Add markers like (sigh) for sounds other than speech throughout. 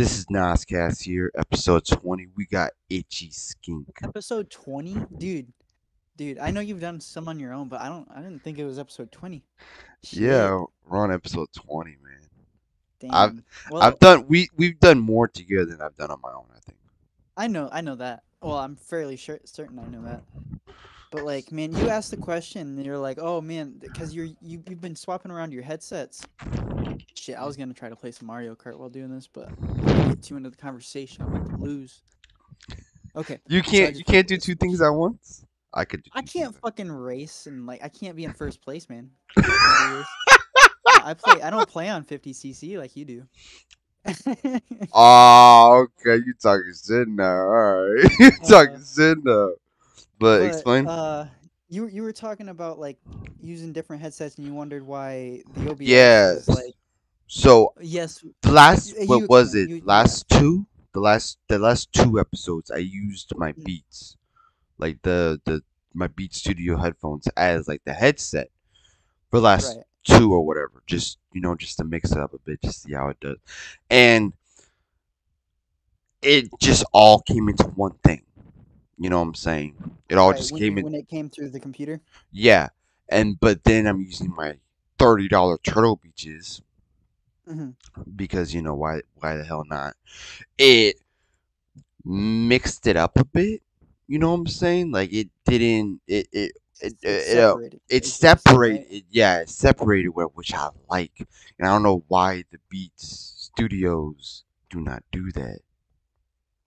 This is Nascast here, episode 20. We got Itchy Skink. Episode 20? Dude. Dude, I know you've done some on your own, but I don't I didn't think it was episode 20. Shit. Yeah, we're on episode 20, man. Damn. I've- well, I've done we we've done more together than I've done on my own, I think. I know I know that. Well, I'm fairly sure, certain I know that. But like, man, you asked the question and you're like, "Oh man, because you're you you've been swapping around your headsets." Shit, I was gonna try to play some Mario Kart while doing this, but get too into the conversation, I'm going to lose. Okay, You can't just you can't do two things at once? I could do I can't fucking race and like I can't be in first place, man. (laughs) I can't do this. I play. I don't play on 50cc like you do. Oh, (laughs) okay, you talking shit now. Alright. (laughs) you talking Uh, shit now. But, But, explain. Uh, you you were talking about like using different headsets, and you wondered why the OBS Yes. is like so yes. the last you what was it? you- last two? The last the last two episodes I used my Mm. Beats. Like the the my Beat Studio headphones as like the headset for the last Right. two or whatever. Just you know, just to mix it up a bit, just see how it does. And it just all came into one thing. You know what I'm saying? It all right, just when, came in when it came through the computer. yeah. And but then I'm using my thirty dollar turtle beaches Mhm. because you know why why the hell not? It mixed it up a bit. You know what I'm saying? Like it didn't it it it, it, uh, separated. it what separated it, yeah it separated wh- which i like and i don't know why the beats studios do not do that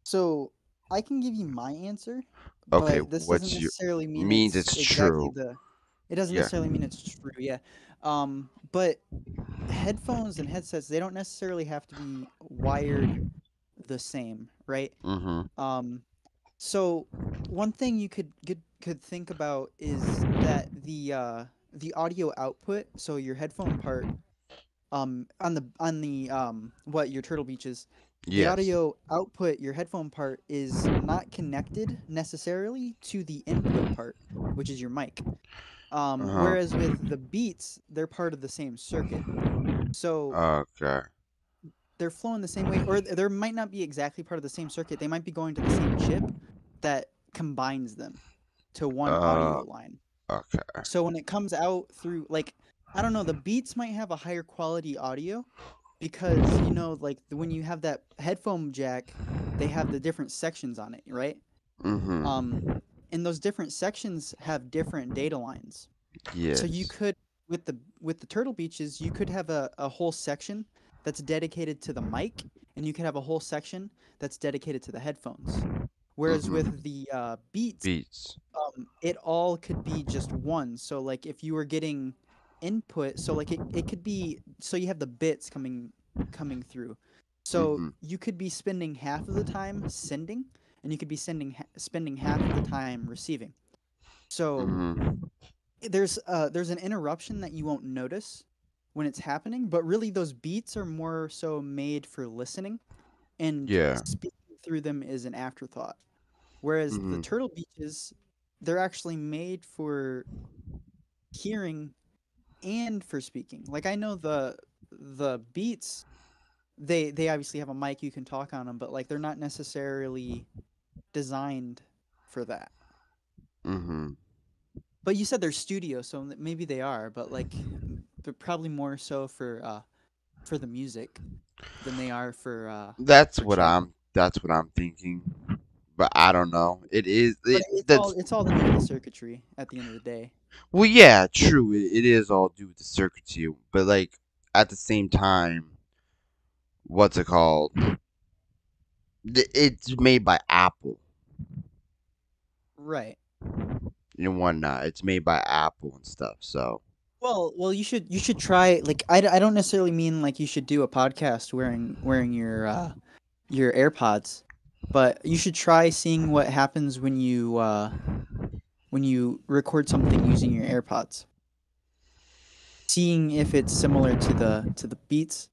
So I can give you my answer. Okay, but this what's doesn't your- necessarily mean means it's, it's exactly true. The, it doesn't Yeah. necessarily mean it's true. Yeah. Um, but headphones and headsets they don't necessarily have to be wired the same, right? mm-hmm Um, so one thing you could could, could think about is that the uh, the audio output, so your headphone part, um, on the on the um, what your Turtle Beaches, the yes audio output, your headphone part is not connected necessarily to the input part, which is your mic. Um, Uh-huh. Whereas with the Beats, they're part of the same circuit. So okay they're flowing the same way, or th- there might not be exactly part of the same circuit. They might be going to the same chip that combines them to one Uh, audio line. okay So when it comes out through, like, I don't know, the Beats might have a higher quality audio because you know, like when you have that headphone jack, they have the different sections on it, right? mm-hmm Um, and those different sections have different data lines. yes So you could with the with the turtle beaches, you could have a, a whole section that's dedicated to the mic, and you could have a whole section that's dedicated to the headphones. Whereas Mhm. with the uh, beats, beats um, it all could be just one. So like if you were getting input, so like it, it could be so you have the bits coming coming through. So Mhm. you could be spending half of the time sending, and you could be sending spending half of the time receiving. So mm-hmm. there's uh there's an interruption that you won't notice when it's happening, but really those beats are more so made for listening, and Yeah. speaking through them is an afterthought. Whereas the Mhm. turtle beaches, they're actually made for hearing and for speaking. Like I know the the beats, they they obviously have a mic you can talk on them, but like they're not necessarily designed for that. Mm-hmm. But you said they're studio, so maybe they are. But like, they're probably more so for uh, for the music than they are for. Uh, that's For what i'm that's what i'm thinking but i don't know it is it, it's all it's all of the circuitry at the end of the day. Well, yeah, true. It, it is all due to the circuitry, but like at the same time, what's it called? It's made by Apple Right. and whatnot. It's made by Apple and stuff. So Well, well, you should you should try like I, I don't necessarily mean like you should do a podcast wearing wearing your uh, your AirPods, but you should try seeing what happens when you uh, when you record something using your AirPods. Seeing if it's similar to the to the beats,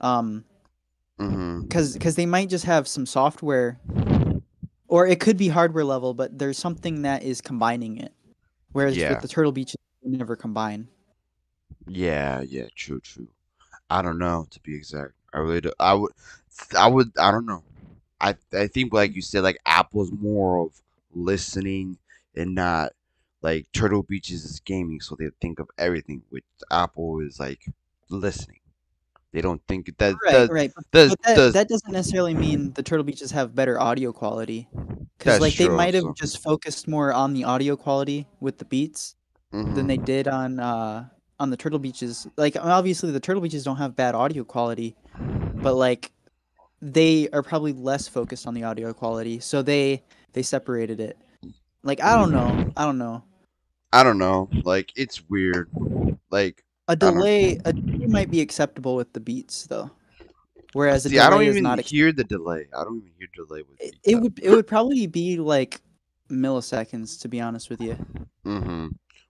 um, because because they might just have some software, or it could be hardware level, but there's something that is combining it. Whereas Yeah. with the Turtle Beach, they never combine. yeah, yeah, true, true. I don't know to be exact. I really do. I would I would. I don't know. I I think like you said, like Apple's more of listening and not like Turtle Beaches is gaming, so they think of everything. Which Apple is like listening. They don't think that Right, that right. But, but that, that doesn't necessarily mean the Turtle Beaches have better audio quality. Because like they might have just focused more on the audio quality with the beats than mhm. they did on uh on the Turtle Beaches. Like obviously the Turtle Beaches don't have bad audio quality, but like they are probably less focused on the audio quality, so they they separated it. Like I don't know, I don't know. I don't know. Like it's weird. Like A delay a delay might be acceptable with the beats though, whereas see, I don't is even not. Hear the delay. I don't even hear delay with It, it would it would probably be like milliseconds to be honest with you. Mm-hmm.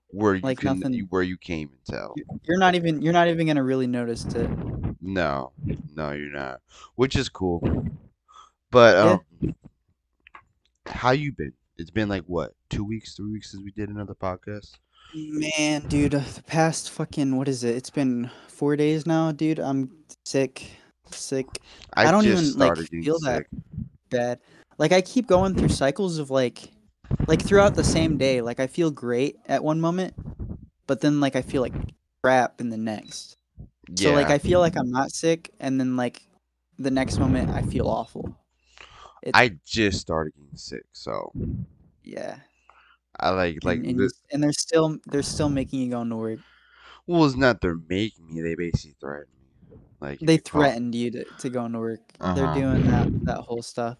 Where you Like can, nothing- where you can't even tell. You're not even you're not even gonna really notice it. No, no, you're not. Which is cool. But um, how you been? It's been like what, two weeks, three weeks since we did another podcast. Man, dude, the past fucking what is it? It's been four days now, dude. I'm sick, sick, I, I don't even, like, feel that. sick. bad. Like I keep going through cycles of like, like throughout the same day. Like I feel great at one moment, but then like I feel like crap in the next. Yeah, So like I feel like I'm not sick, and then like the next moment I feel awful. I just started getting sick, so Yeah. I like like and, and, and they're still they're still making you go into work. Well, it's not they're making me. They basically threatened me. Like They threatened you to, to go into work. They're Uh-huh. doing that that whole stuff.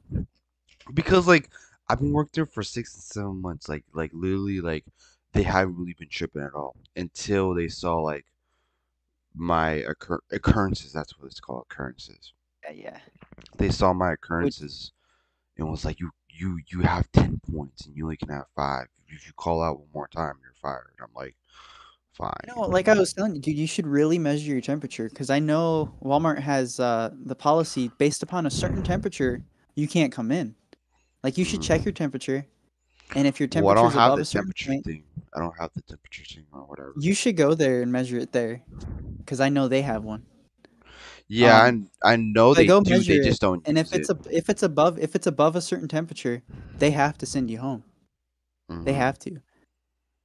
because like I've been working there for six and seven months. Like like literally like they haven't really been tripping at all until they saw like my occur- occurrences. That's what it's called, occurrences. Yeah, yeah. They saw my occurrences and was like, you you you have ten points and you only can have five. If you call out one more time, you're fired. I'm like, fine. Know, like I was telling you, dude, you should really measure your temperature because I know Walmart has uh, the policy based upon a certain temperature, you can't come in. Like you should check your temperature, and if your well, I temperature don't is have above the temperature point, thing. I don't have the temperature thing or whatever. you should go there and measure it there, because I know they have one. yeah, um, I I know they go do. measure They just don't. And if it's it. a if it's above if it's above a certain temperature, they have to send you home. They Mhm. have to.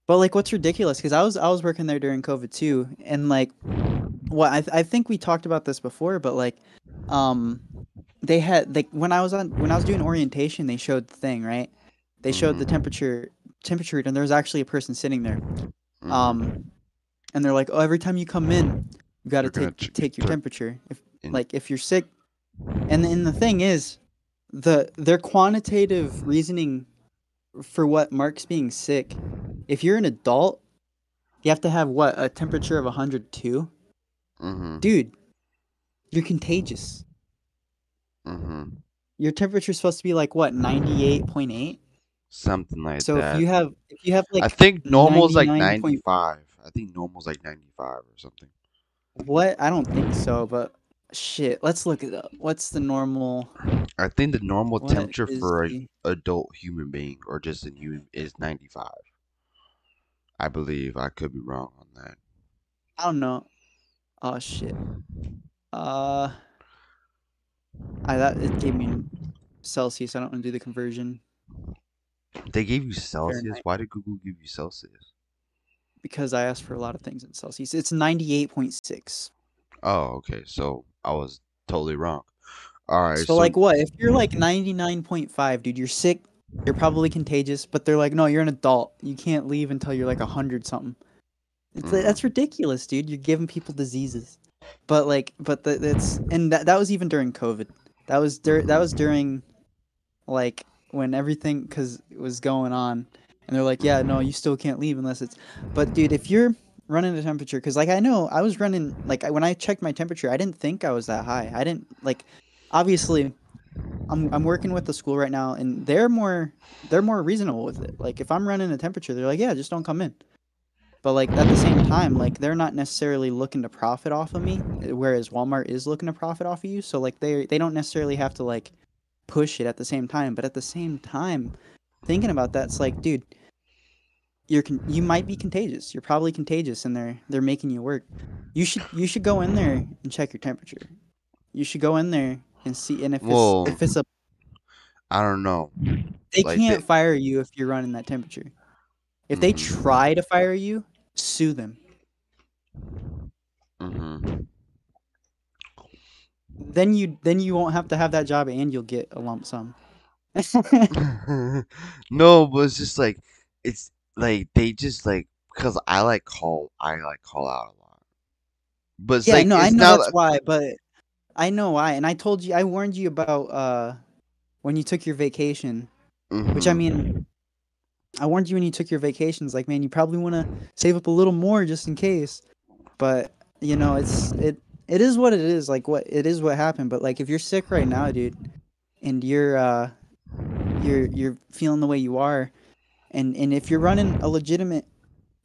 But like, what's ridiculous? Because I was I was working there during COVID too, and like, what I th- I think we talked about this before, but like, um, they had like when I was on when I was doing orientation, they showed the thing right. They showed the Mhm. temperature temperature, reader, and there was actually a person sitting there. Mhm. Um, and they're like, oh, every time you come in, you got to take ch- take your temperature. If in- like if you're sick, and and the thing is, the their quantitative reasoning for what marks being sick. If you're an adult, you have to have what a temperature of 102. Mhm. Dude, you're contagious. Mhm. Your temperature's supposed to be like what 98.8. Something like So that. So if you have if you have like I think normal's like 95. I think normal's like 95 or something. what I don't think so, but shit, let's look it up. What's the normal I think the normal what temperature for a the- adult human being or just a human is 95. I believe. I could be wrong on that. I don't know. Oh shit. Uh I that it gave me Celsius. I don't want to do the conversion They gave you Celsius. Fahrenheit. Why did Google give you Celsius? because I asked for a lot of things in Celsius. It's 98.6. Oh, okay. So I was totally wrong. All right. So, like what? If you're like 99.5, dude, you're sick, you're probably contagious, but they're like, "No, you're an adult. You can't leave until you're like 100 something." It's like, Mhm. that's ridiculous, dude. You're giving people diseases. But like but the, that's and that that was even during COVID. That was dur- that was during like when everything cuz was going on and they're like, "Yeah, no, you still can't leave unless it's But dude, if you're running a temperature cuz like I know I was running like when I checked my temperature, I didn't think I was that high. I didn't like obviously I'm I'm working with the school right now and they're more they're more reasonable with it. Like if I'm running a temperature, they're like, "Yeah, just don't come in." But like at the same time, like they're not necessarily looking to profit off of me, whereas Walmart is looking to profit off of you. So like they they don't necessarily have to like push it at the same time. But at the same time, thinking about that, it's like, dude, you're con- you might be contagious. You're probably contagious, and they're they're making you work. You should you should go in there and check your temperature. You should go in there and see and if it's if it's a I don't know. they like can't they- fire you if you're running that temperature. If they Mhm. try to fire you, sue them. hmm Then you then you won't have to have that job and you'll get a lump sum. (laughs) (laughs) no, but it's just like it's like they just like because I like call I like call out a lot. But it's yeah, like no, I know that's like- why, but I know why, and I told you, I warned you about uh when you took your vacation. Which I Mhm. mean, I warned you when you took your vacations. Like, man, you probably want to save up a little more just in case. But you know, it's it it is what it is. Like, what it is what happened. But like, if you're sick right now, dude, and you're uh you're you're feeling the way you are, and and if you're running a legitimate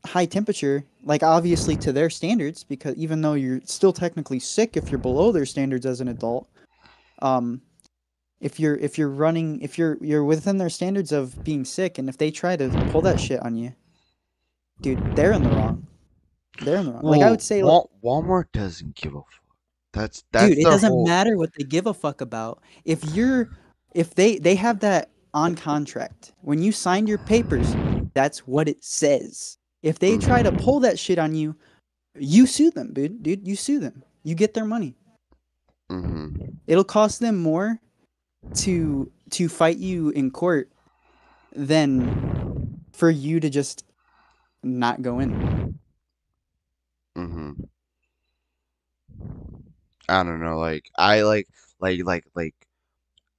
high temperature, like obviously to their standards, because even though you're still technically sick if you're below their standards as an adult, um, if you're if you're running if you're you're within their standards of being sick, and if they try to pull that shit on you, dude, they're in the wrong. They're in the wrong. like I would say, like, Walmart doesn't give a fuck. That's that's dude, it doesn't whole- matter what they give a fuck about. If you're if they they have that on contract when you signed your papers, that's what it says. If they try to pull that shit on you, you sue them, dude. Dude, you sue them. You get their money. Mhm. It'll cost them more to to fight you in court than for you to just not go in. hmm I don't know. Like I like like like like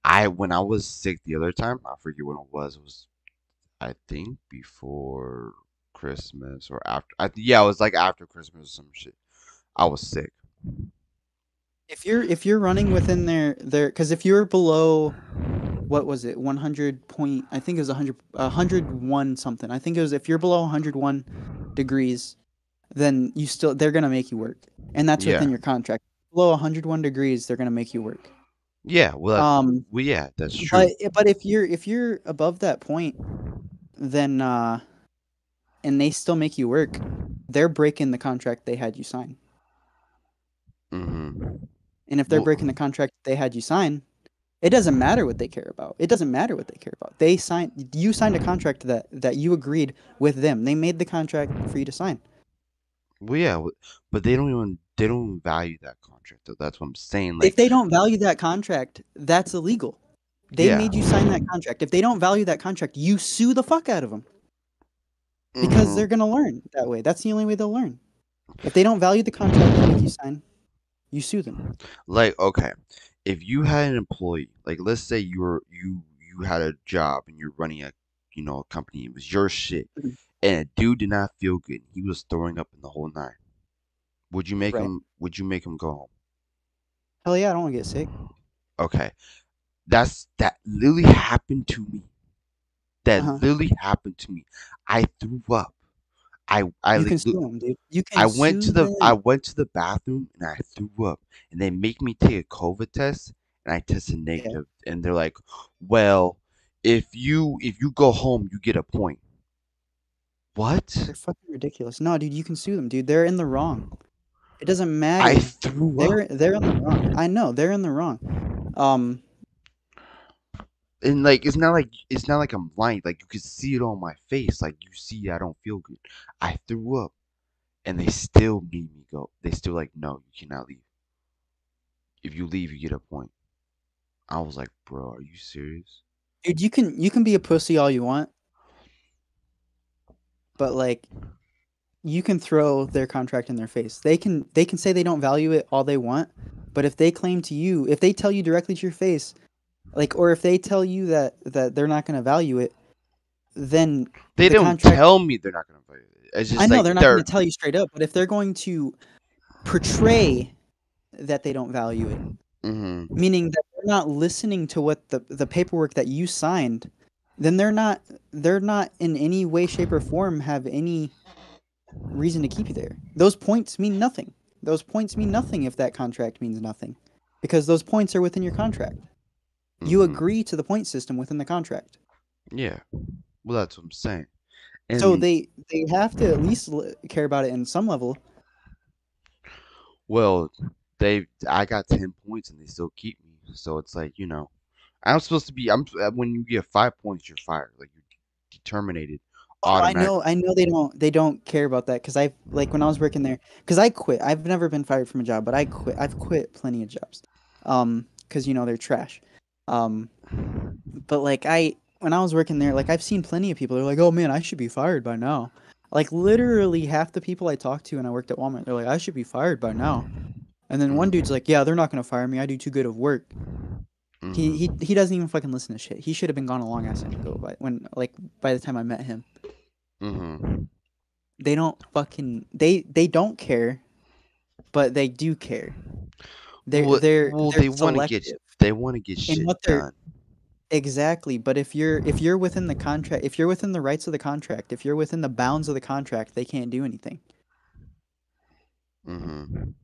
I when I was sick the other time, I forget when it was. It was I think before Christmas or after. I yeah, it was like after Christmas or some shit. I was sick. If you're if you're running within their their because if you're below what was it 100 point I think it was 100 101 something I think it was if you're below 101 degrees then you still they're gonna make you work and that's within Yeah. your contract below 101 degrees they're gonna make you work Yeah, well, um well, yeah, that's true. but but if you're if you're above that point then uh and they still make you work they're breaking the contract they had you sign Mm-hmm. And if they're Well- breaking the contract they had you sign, it doesn't matter what they care about. It doesn't matter what they care about. They signed you signed a contract that that you agreed with them. They made the contract for you to sign. Well, yeah, w- but they don't even they don't even value that contract. Though. That's what I'm saying. Like, if they don't value that contract, that's illegal. They Yeah. made you sign that contract. If they don't value that contract, you sue the fuck out of them because Mhm. they're going to learn that way. That's the only way they'll learn. If they don't value the contract they make you sign, you sue them. like okay if you had an employee like let's say you were you you had a job and you're running a you know a company it was your shit Mhm. And a dude did not feel good he was throwing up in the whole night would you make Right. him would you make him go home Hell yeah, I don't want to get sick. okay that's that literally happened to me that Uh-huh. literally happened to me i threw up i i you can sue them, dude. You can I went to the them. I went to the bathroom and I threw up and they make me take a COVID test and I tested negative. negative and they're like, "Well, if you if you go home, you get a point." What? They're fucking ridiculous. No, dude, you can sue them, dude. They're in the wrong. It doesn't matter. I threw up. They're they're in the wrong. I know they're in the wrong. Um, And like it's not like it's not like I'm lying. Like you can see it on my face. Like you see I don't feel good. I threw up and they still made me go. They still like, "No, you cannot leave. If you leave, you get a point." I was like, "Bro, are you serious?" dude, you can you can be a pussy all you want, but like, you can throw their contract in their face. They can they can say they don't value it all they want, but if they claim to you, if they tell you directly to your face, like, or if they tell you that that they're not going to value it, then They The don't contract- tell me they're not gonna play it. It's just I know like they're not going to tell you straight up, but if they're going to portray that they don't value it, hmm meaning that they're not listening to what the the paperwork that you signed, then they're not they're not in any way, shape, or form have any reason to keep you there. Those points mean nothing. Those points mean nothing if that contract means nothing, because those points are within your contract. You Mhm. agree to the point system within the contract. Yeah. Well, that's what I'm saying. And so they they have to at least l- care about it in some level. well, they I got ten points and they still keep me. So it's like you know, I'm supposed to be. I'm uh, when you get five points, you're fired. Like you're determinated. Oh, I know, I know they don't they don't care about that because I like when I was working there because I quit. I've never been fired from a job, but I quit. I've quit plenty of jobs, um, because you know they're trash. Um, but like I when I was working there, like I've seen plenty of people. They're like, oh man, I should be fired by now. Like literally half the people I talked to when I worked at Walmart, they're like, I should be fired by now. And then one dude's like, yeah, they're not gonna fire me. I do too good of work. He he he doesn't even fucking listen to shit. He should have been gone a long ass time ago. By when like by the time I met him. Mhm. they don't fucking they they don't care, but they do care. They're Well, they're well, they're they want to get they want to get shit done. exactly. But if you're if you're within the contract, if you're within the rights of the contract, if you're within the bounds of the contract, they can't do anything. Mhm.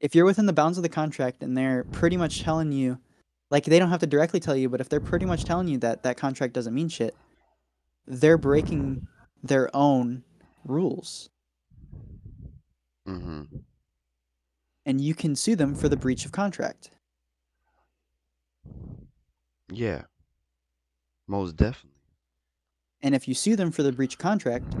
If you're within the bounds of the contract and they're pretty much telling you, like they don't have to directly tell you, but if they're pretty much telling you that that contract doesn't mean shit, they're breaking their own rules, Mhm. and you can sue them for the breach of contract. Yeah. Most definitely. And if you sue them for the breach of contract,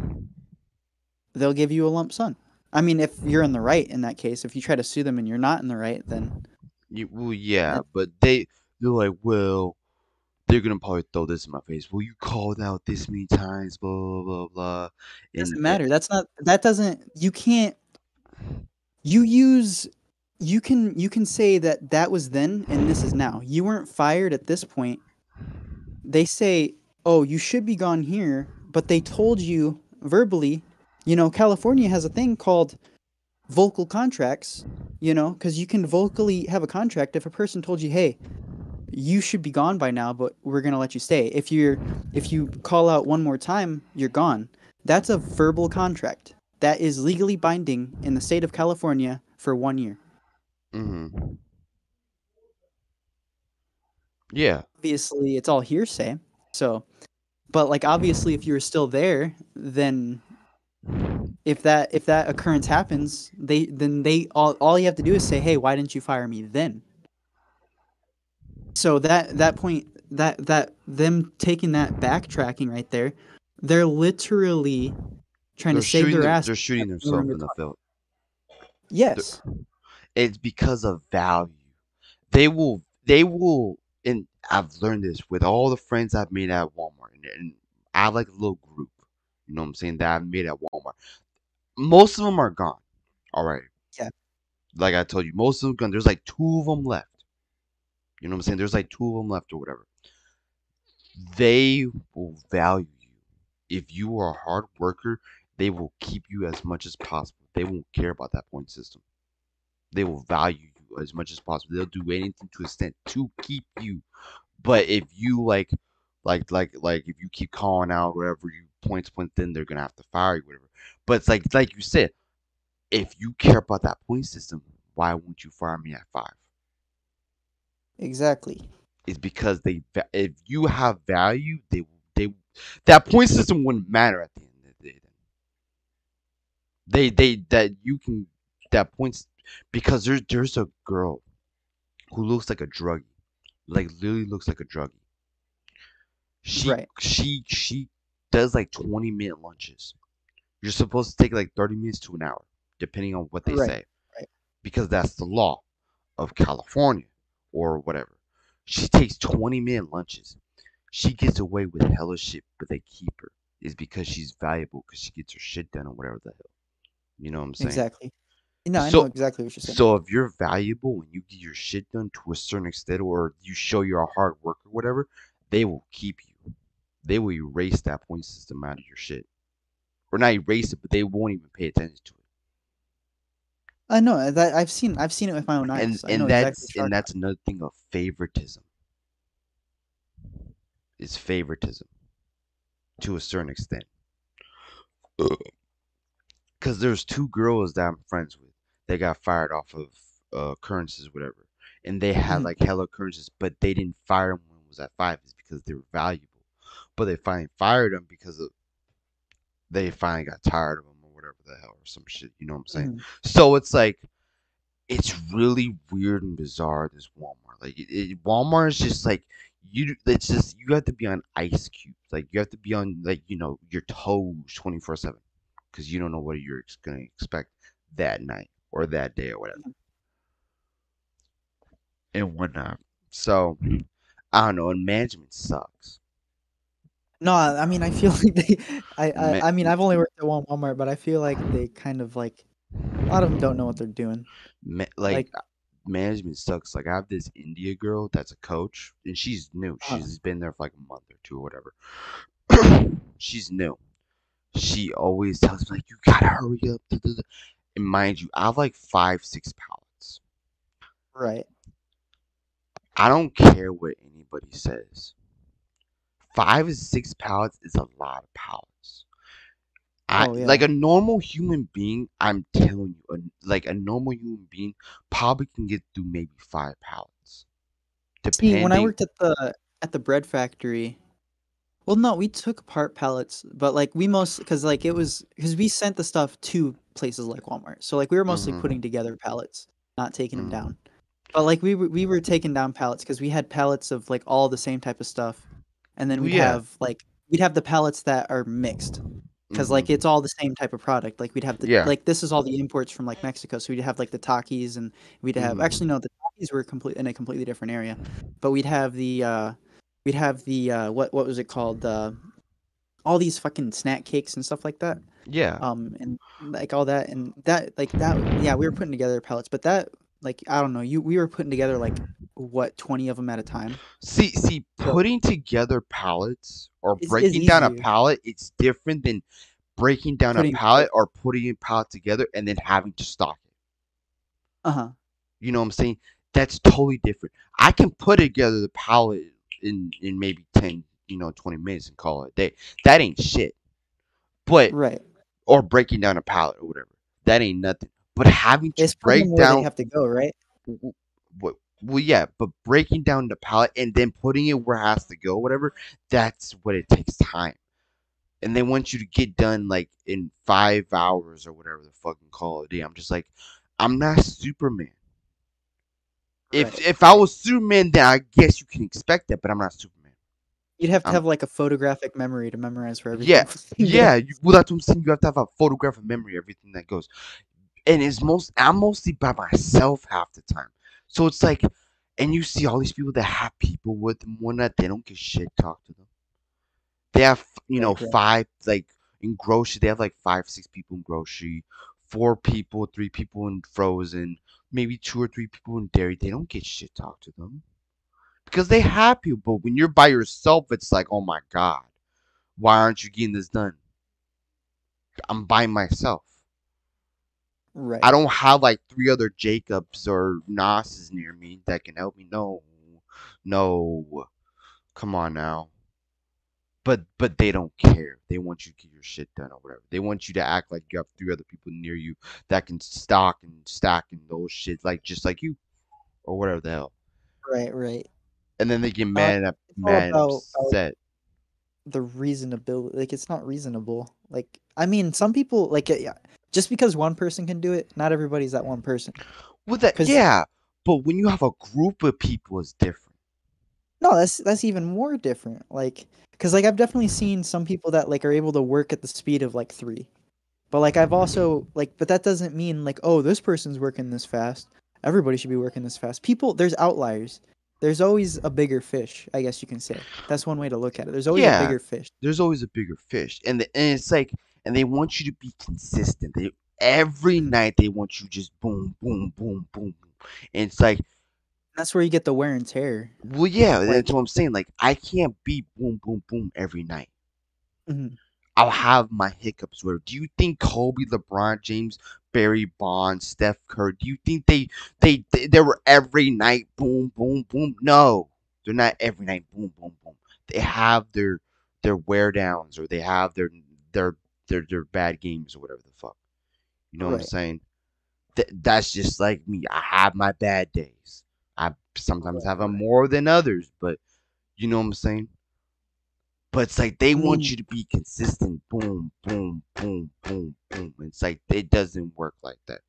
they'll give you a lump sum. I mean, if you're in the right in that case, if you try to sue them and you're not in the right, then You well, yeah, but they they're like, well, they're gonna probably throw this in my face. Well, you called out this many times, blah blah blah blah. it doesn't And- matter. That's not that doesn't you can't you use you can you can say that that was then and this is now. You weren't fired at this point. They say, "Oh, you should be gone here," but they told you verbally, you know, California has a thing called vocal contracts, you know, cuz you can vocally have a contract if a person told you, "Hey, you should be gone by now, but we're going to let you stay." If you're if you call out one more time, you're gone. That's a verbal contract that is legally binding in the state of California for 1 year. Mm-hmm. Yeah. obviously it's all hearsay. So, but like obviously, if you were still there, then if that if that occurrence happens, they then they all all you have to do is say, hey, why didn't you fire me then? So that that point that that them taking that backtracking right there, they're literally trying They're to save their them- ass. they're shooting themselves in the foot. Yes, It's because of value. They will they will and I've learned this with all the friends I've made at Walmart and, and I have like a little group, you know what I'm saying, that I've made at Walmart. Most of them are gone All right. Yeah. Like I told you, most of them gone. There's like two of them left. You know what I'm saying? There's like two of them left or whatever. They will value you. If you are a hard worker, they will keep you as much as possible. They won't care about that point system. They will value you as much as possible. They'll do anything to extent to keep you. But if you like, like, like, like, if you keep calling out wherever you points point, then they're gonna have to fire you, whatever. But it's like, like you said, if you care about that point system, why won't you fire me at five? Exactly. Is because they, if you have value, they, they, that point system wouldn't matter at the end of the day. They, they, that you can, that points because there's, there's a girl who looks like a druggie, like literally looks like a druggie. She, Right. she, she does like 20 minute lunches. You're supposed to take like 30 minutes to an hour, depending on what they Right, say. right. Because that's the law of California or whatever. She takes 20 minute lunches. She gets away with hella shit, but they keep her. Is because she's valuable because she gets her shit done or whatever the hell. You know what I'm saying? Exactly. No, I So- know exactly what you're saying. So if you're valuable and you get your shit done to a certain extent, or you show you're a hard worker, whatever, they will keep you. They will erase that point system out of your shit, or not erase it, but they won't even pay attention to it. I know that I've seen I've seen it with my own eyes. and I and that's what you're and that's another thing of favoritism. Is favoritism to a certain extent. Because there's two girls that I'm friends with. They got fired off of uh, occurrences, whatever, and they had Mhm. like hella occurrences, but they didn't fire them when it was at five. Is because they were valuable, but they finally fired them because of they finally got tired of them or whatever the hell or some shit. You know what I'm saying? Mhm. So it's like it's really weird and bizarre. This Walmart, like it, it, Walmart is just like you. It's just you have to be on ice cubes. Like you have to be on like you know your toes twenty four seven, because you don't know what you're gonna expect that night or that day or whatever and whatnot. So I don't know. And management sucks. No, I mean I feel (laughs) like they. I I, I mean I've only worked at one Walmart, but I feel like they kind of like a lot of them don't know what they're doing. ma- like Like, management sucks. Like I have this India girl that's a coach, and she's new. uh, She's been there for like a month or two or whatever. (coughs) she's new. She always tells me like, "You gotta hurry up." da, da, da." And mind you, I have like five, six pallets. right. I don't care what anybody says. Five or six pallets is a lot of pallets. I Oh like a normal human being. I'm telling you, a, like a normal human being probably can get through maybe five pallets, See, when I worked at the at the bread factory, well, no, we took apart pallets, but like we most because like it was because we sent the stuff to places like Walmart, so like we were mostly hmm putting together pallets, not taking them hmm down. But like we we were taking down pallets because we had pallets of like all the same type of stuff, and then we'd yeah. have like we'd have the pallets that are mixed because hmm like it's all the same type of product. Like we'd have the Yeah. like this is all the imports from like Mexico, so we'd have like the Takis and we'd have hmm actually no the Takis were complete in a completely different area, but we'd have the uh we'd have the uh what what was it called uh all these fucking snack cakes and stuff like that Yeah. um and like all that and that like that yeah we were putting together pellets but that like I don't know you we were putting together like what 20 of them at a time See, see, so putting together pallets or it's, it's breaking down a pallet, it's different than breaking down a putting pallet or putting a pallet together and then having to stock it. uh-huh You know what I'm saying? That's totally different. I can put together the pallet in in maybe 10, you know, 20 minutes and call it a day. That ain't shit. But right or breaking down a pallet or whatever. That ain't nothing. But having to it's break where they down have to go right well, yeah, but breaking down the pallet and then putting it where it has to go, whatever, that's what it takes time. And they want you to get done like in five hours or whatever the fucking call it. I'm just like, I'm not Superman. If right if I was Superman, then I guess you can expect that, but I'm not Superman. you'd have to I'm have like a photographic memory to memorize where everything yeah. (laughs) goes You, well, that's what I'm saying. You have to have a photographic memory, everything that goes. And it's most I'm mostly by myself half the time. So it's like, and you see all these people that have people with them, that they don't get shit talk to them. They have, you know, right five like in grocery. They have like five, six people in grocery, four people, three people in frozen, maybe two or three people in dairy. They don't get shit talk to them because they have people. But when you're by yourself, it's like, oh my god, why aren't you getting this done? I'm by myself. I don't have like three other Jacobs or Nas's near me that can help me. No, no, come on now. But but they don't care. They want you to get your shit done or whatever. They want you to act like you have three other people near you that can stock and stack and those shit like just like you or whatever the hell. right right And then they get uh, mad and up, mad about, upset. the reasonability like it's not reasonable like i mean some people like uh, yeah, just because one person can do it not everybody's that one person. Well, that yeah. But when you have a group of people, it's different. no that's that's even more different like because like i've definitely seen some people that like are able to work at the speed of like three. But like i've also like but that doesn't mean like oh this person's working this fast. Everybody should be working this fast. People there's outliers. There's always a bigger fish i guess you can say. That's one way to look at it. There's always a bigger fish. There's always a bigger fish, and the, and it's like, and they want you to be consistent. They every night they want you just boom, boom, boom, boom, boom, and it's like, that's where you get the wear and tear well, yeah, like that's what I'm saying. Like, I can't be boom, boom, boom every night. mhm. I'll have my hiccups. Where do you think Kobe, LeBron James, Barry Bonds, Steph Curry? Do you think they they they, they were every night boom, boom, boom? No, they're not every night boom, boom, boom. They have their their wear downs or they have their their their their bad games or whatever the fuck. You know what I'm saying? Th- that's just like me. I have my bad days. I sometimes right have them more than others, but you know what I'm saying? But it's like they want mm. you to be consistent. Boom, boom, boom, boom, boom. It's like it doesn't work like that.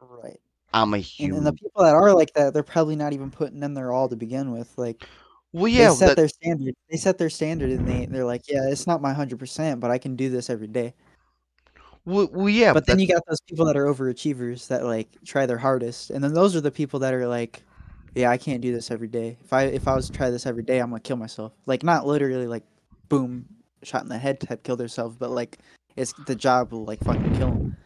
right I'm a And, human. and the people that are like that, they're probably not even putting in their all to begin with. Like well, yeah, they set that, their standard. They set their standard, and they they're like, yeah, it's not my hundred percent, but I can do this every day. well, well, yeah, But then that- you got those people that are overachievers that like try their hardest, and then those are the people that are like, yeah, I can't do this every day. If I if I was to try this every day, I'm gonna kill myself. Like not literally like, boom, shot in the head type kill themselves, but like it's the job will like fucking kill them.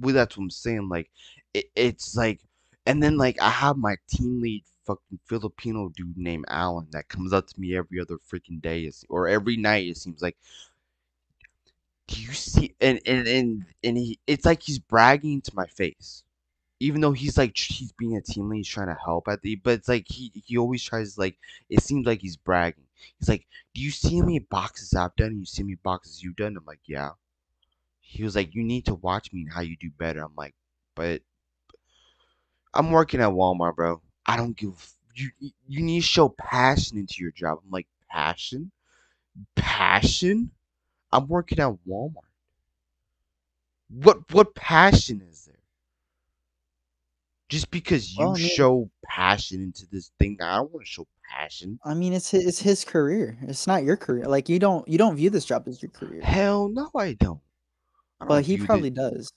well, that's what I'm saying. Like, it, it's like, and then like I have my team lead fucking Filipino dude named Alan that comes up to me every other freaking day, or every night. It seems like. Do you see? And and and and he, it's like he's bragging to my face, even though he's like he's being a team lead, he's trying to help at the. But it's like he he always tries like it seems like he's bragging. He's like, "Do you see how many boxes I've done? You see how many boxes you've done?" I'm like, "Yeah." He was like, "You need to watch me and how you do better." I'm like, "But I'm working at Walmart, bro. I don't give. You you need to show passion into your job." I'm like, "Passion, passion." I'm working at Walmart. What what passion is there? Just because you Well, I mean- show passion into this thing, I don't want to show passion. I mean, it's his, it's his career. It's not your career. Like you don't you don't view this job as your career, Hell no, I don't. I but don't he probably this- does.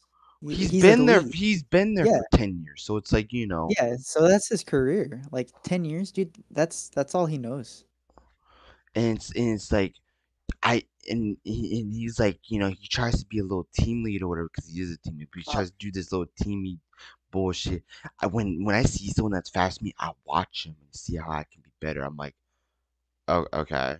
He- He's he's been there. He's been there Yeah. for ten years, so it's like you know. Yeah, so that's his career. Like ten years, dude. That's that's all he knows. and it's and it's like I and, he, and he's like you know he tries to be a little team leader or whatever because he is a team lead, but he Uh. tries to do this little teamy bullshit. I, when when I see someone that's fast me, I watch him and see how I can be better. I'm like, oh okay,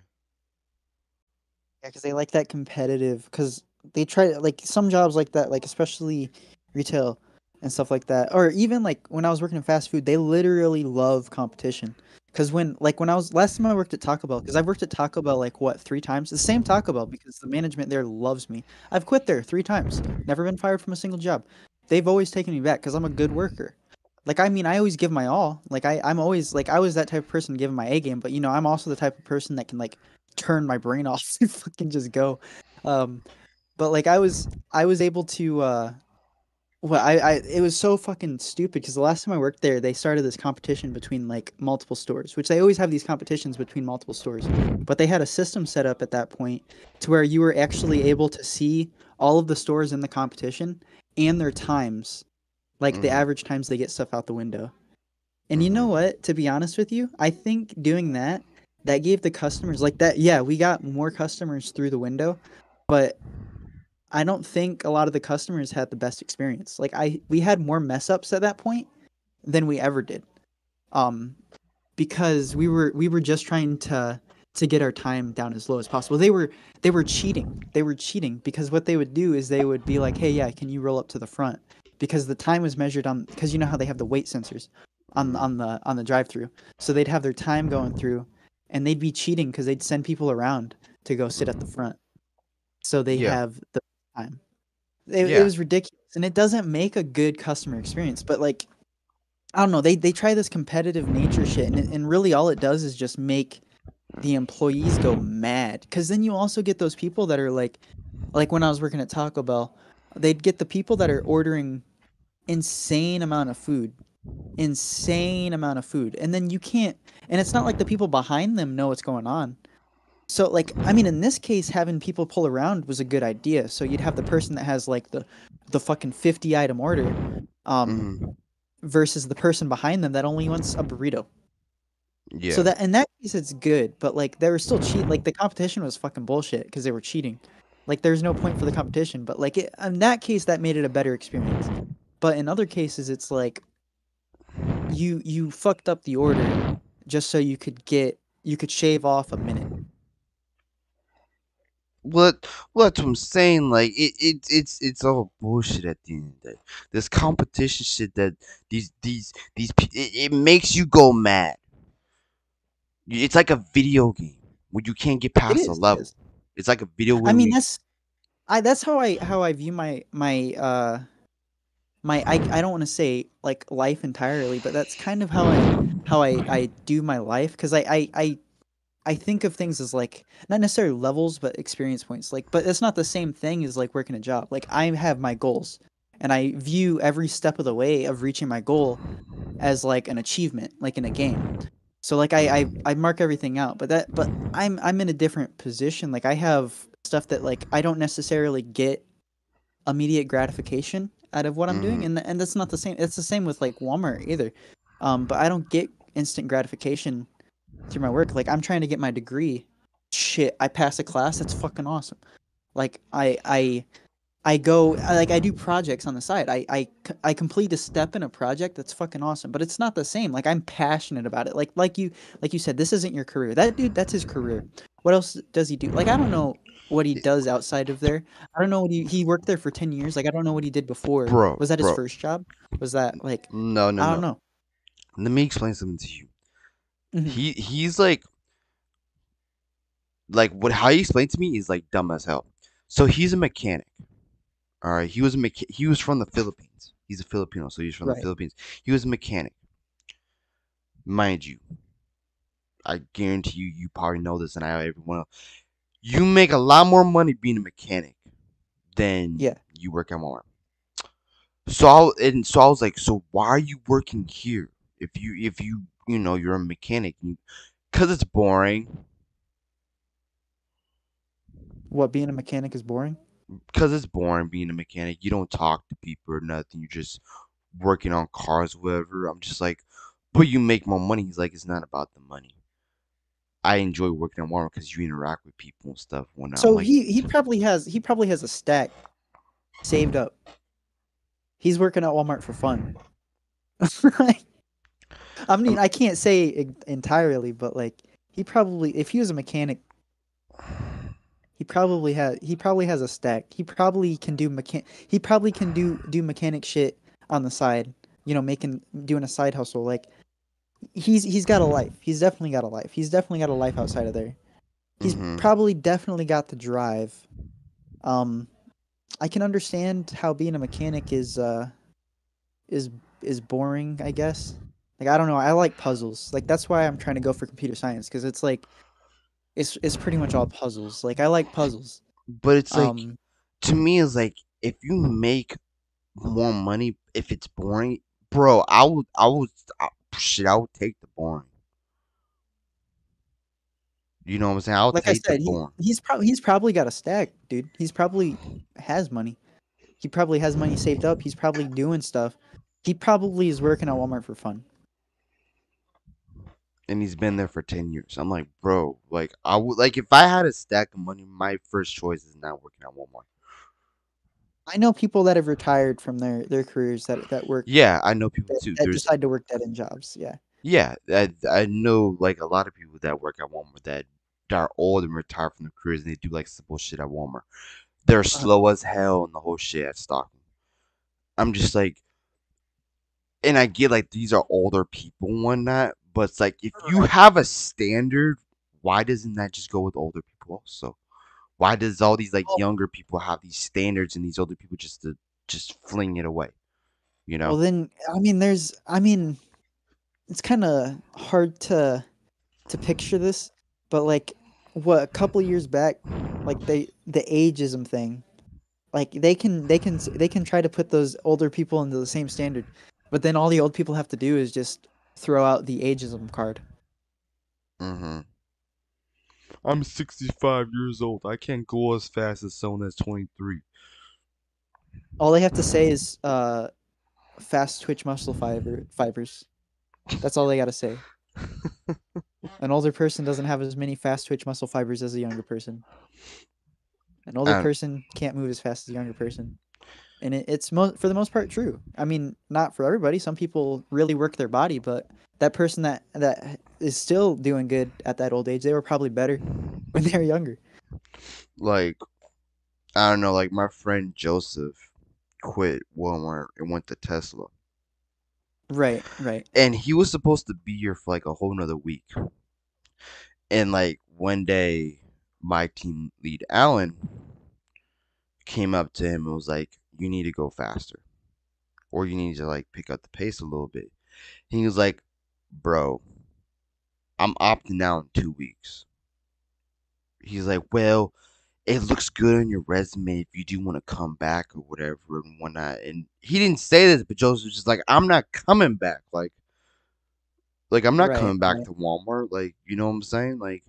Yeah, because they like that competitive. Because they try to like some jobs like that, like especially retail and stuff like that, or even like when I was working in fast food, they literally love competition. Because when like when I was last time I worked at Taco Bell, because I've worked at Taco Bell like what three times, the same Taco Bell because the management there loves me. I've quit there three times, never been fired from a single job. They've always taken me back because I'm a good worker. Like I mean, I always give my all. Like I, I'm always like I was that type of person giving my A game, but you know, I'm also the type of person that can like turn my brain (laughs) off and fucking just go. Um, but like I was, I was able to. uh well, I, I it was so fucking stupid because the last time I worked there, they started this competition between like multiple stores, which they always have these competitions between multiple stores. But they had a system set up at that point to where you were actually able to see all of the stores in the competition and their times, like the Mhm. average times they get stuff out the window. And you know Mhm. what? To be honest with you, I think doing that that gave the customers like that. Yeah, we got more customers through the window, but I don't think a lot of the customers had the best experience. Like I, we had more mess ups at that point than we ever did, um, because we were we were just trying to to get our time down as low as possible. They were they were cheating. They were cheating because what they would do is they would be like, "Hey, yeah, can you roll up to the front?" Because the time was measured on because you know how they have the weight sensors on on the on the drive through. So they'd have their time going through, and they'd be cheating because they'd send people around to go sit at the front, so they Yeah. have the time. It, Yeah. it was ridiculous, and it doesn't make a good customer experience. But like, I don't know, they they try this competitive nature shit, and it- and really all it does is just make the employees go mad. Because then you also get those people that are like, like when I was working at Taco Bell, they'd get the people that are ordering insane amount of food, insane amount of food, and then you can't. And it's not like the people behind them know what's going on. So like I mean in this case having people pull around was a good idea. So you'd have the person that has like the the fucking 50 item order um Mhm. versus the person behind them that only wants a burrito. Yeah. So that in that case it's good, but like they were still cheat like the competition was fucking bullshit because they were cheating. Like there's no point for the competition, but like it, in that case that made it a better experience. But in other cases it's like you you fucked up the order just so you could get you could shave off a minute. What? Well, that's what I'm saying. Like it, it, it's, it's all bullshit at the end of the day. This competition shit that these, these, these, it, it makes you go mad. It's like a video game where you can't get past is, a level. is. It's like a video game. I mean that's I that's how I how I view my my uh my I, I don't want to say like life entirely, but that's kind of how I how I, I do my life because I, I I I think of things as like not necessarily levels but experience points. Like but it's not the same thing as like working a job. Like I have my goals and I view every step of the way of reaching my goal as like an achievement, like in a game. So like I, I I mark everything out, but that but I'm I'm in a different position. Like I have stuff that like I don't necessarily get immediate gratification out of what I'm doing, Mhm. and and that's not the same. It's the same with like Walmart either. Um, but I don't get instant gratification through my work. Like I'm trying to get my degree. Shit, I pass a class. That's fucking awesome. Like I I I go I, like I do projects on the side. I I I complete a step in a project that's fucking awesome, but it's not the same. Like I'm passionate about it. Like like you like you said, this isn't your career. That dude, that's his career. What else does he do? Like I don't know what he does outside of there. I don't know what he he worked there for ten years. Like I don't know what he did before. Bro, was that his bro. first job? Was that like No, no, I no. don't know. Let me explain something to you. Mhm. He he's like like what how he explained to me is like dumb as hell. So he's a mechanic. All right, he was a mecha- he was from the Philippines. He's a Filipino, so he's from the Philippines. He was a mechanic. Mind you, I guarantee you you probably know this and I everyone else. You make a lot more money being a mechanic than Yeah. you work at Walmart. So I, and so I was like, so why are you working here? If you if you you know you're a mechanic, because it's boring. What being a mechanic is boring? Because it's boring being a mechanic. You don't talk to people or nothing. You're just working on cars, whatever. I'm just like, but you make more money. He's like, it's not about the money. I enjoy working at Walmart because you interact with people and stuff. When I'm So like, he he probably has he probably has a stack saved up. He's working at Walmart for fun. (laughs) I mean, I can't say entirely, but like he probably if he was a mechanic, he probably has he probably has a stack. He probably can do mechan he probably can do do mechanic shit on the side. You know, making doing a side hustle like he's he's got a life. He's definitely got a life. He's definitely got a life outside of there. He's Mhm. probably definitely got the drive. Um, I can understand how being a mechanic is uh is is boring. I guess. Like I don't know. I like puzzles. Like that's why I'm trying to go for computer science because it's like it's it's pretty much all puzzles. Like I like puzzles. but it's like um, to me, it's like if you make more money, if it's boring, bro, I would, I would, I, shit, I would take the boring. You know what I'm saying? I would like I said, he, he's probably he's probably got a stack, dude. He's probably has money. He probably has money saved up. He's probably doing stuff. He probably is working at Walmart for fun. And he's been there for 10 years. I'm like, bro, like I would like if I had a stack of money, my first choice is not working at Walmart. I know people that have retired from their their careers that that work Yeah, I know people that, too. that There's decide to work dead end jobs. Yeah. yeah, I I know like a lot of people that work at Walmart that that are old and retired from their careers and they do like simple shit at Walmart. They're uh-huh. slow as hell and the whole shit at stocking. I'm just like and I get like these are older people and whatnot, but it's like if you have a standard, why doesn't that just go with older people also? Why does all these like younger people have these standards and these older people just to just fling it away? You know? Well, then I mean, there's I mean, it's kind of hard to to picture this, but like what a couple years back, like they the ageism thing, like they can they can they can try to put those older people into the same standard, but then all the old people have to do is just throw out the ageism card. mm-hmm. I'm 65 years old. I can't go as fast as someone that's 23. All they have to say is uh, fast twitch muscle fiber fibers. That's all they got to say. (laughs) An older person doesn't have as many fast twitch muscle fibers as a younger person. An older Um, person can't move as fast as a younger person. And it, it's mo- for the most part true. I mean, not for everybody. Some people really work their body, but that person that that is still doing good at that old age, they were probably better (laughs) when they were younger. Like, I don't know, like my friend Joseph quit Walmart and went to Tesla. Right, right. and he was supposed to be here for like a whole nother week. And like one day, my team lead Alan came up to him and was like, "You need to go faster, or you need to like pick up the pace a little bit." And he was like, "Bro, I'm opting out in two weeks." He's like, "Well, it looks good on your resume if you do want to come back or whatever and whatnot. And he didn't say this, but Joseph was just like, I'm not coming back. Like, like I'm not Right, coming back right. to Walmart. Like, you know what I'm saying? Like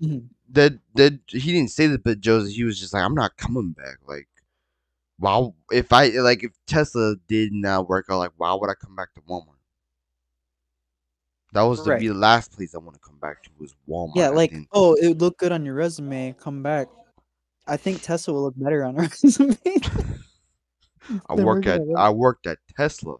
Mhm. that that he didn't say that, but Joseph he was just like, I'm not coming back. Like, wow, if I like if Tesla did not work out, like, why would I come back to Walmart? That was be the last place I want to come back to was Walmart. Yeah, like oh, it would look good on your resume. Come back. I think Tesla will look better on a (laughs) resume. I work at at I worked at Tesla.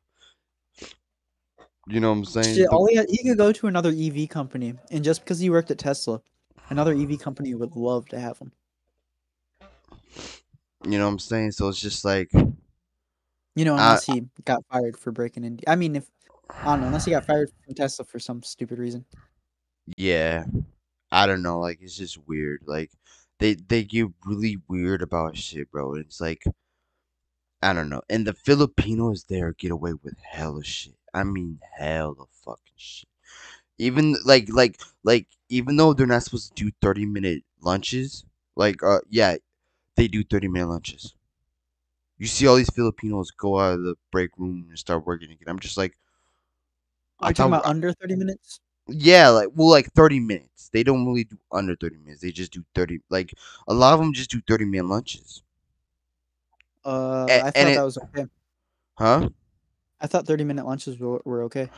You know what I'm saying? Shit, all he, had, he could go to another EV company, and just because he worked at Tesla, another EV company would love to have him. You know what I'm saying? So it's just like You know, unless he got fired for breaking in. I mean, if I don't know, unless he got fired from Tesla for some stupid reason. yeah. I don't know, like it's just weird. Like they they get really weird about shit, bro. It's like I don't know. And the Filipinos there get away with hella shit. I mean hella fucking shit. Even like like like even though they're not supposed to do 30 minute lunches, like uh yeah, they do 30 minute lunches. You see all these Filipinos go out of the break room and start working again. I'm just like Are you talking about under thirty minutes? Yeah, like well, like thirty minutes. They don't really do under thirty minutes. They just do thirty. Like a lot of them just do thirty minute lunches, Uh, A- I thought and it- that was okay. huh? I thought thirty minute lunches were, were okay.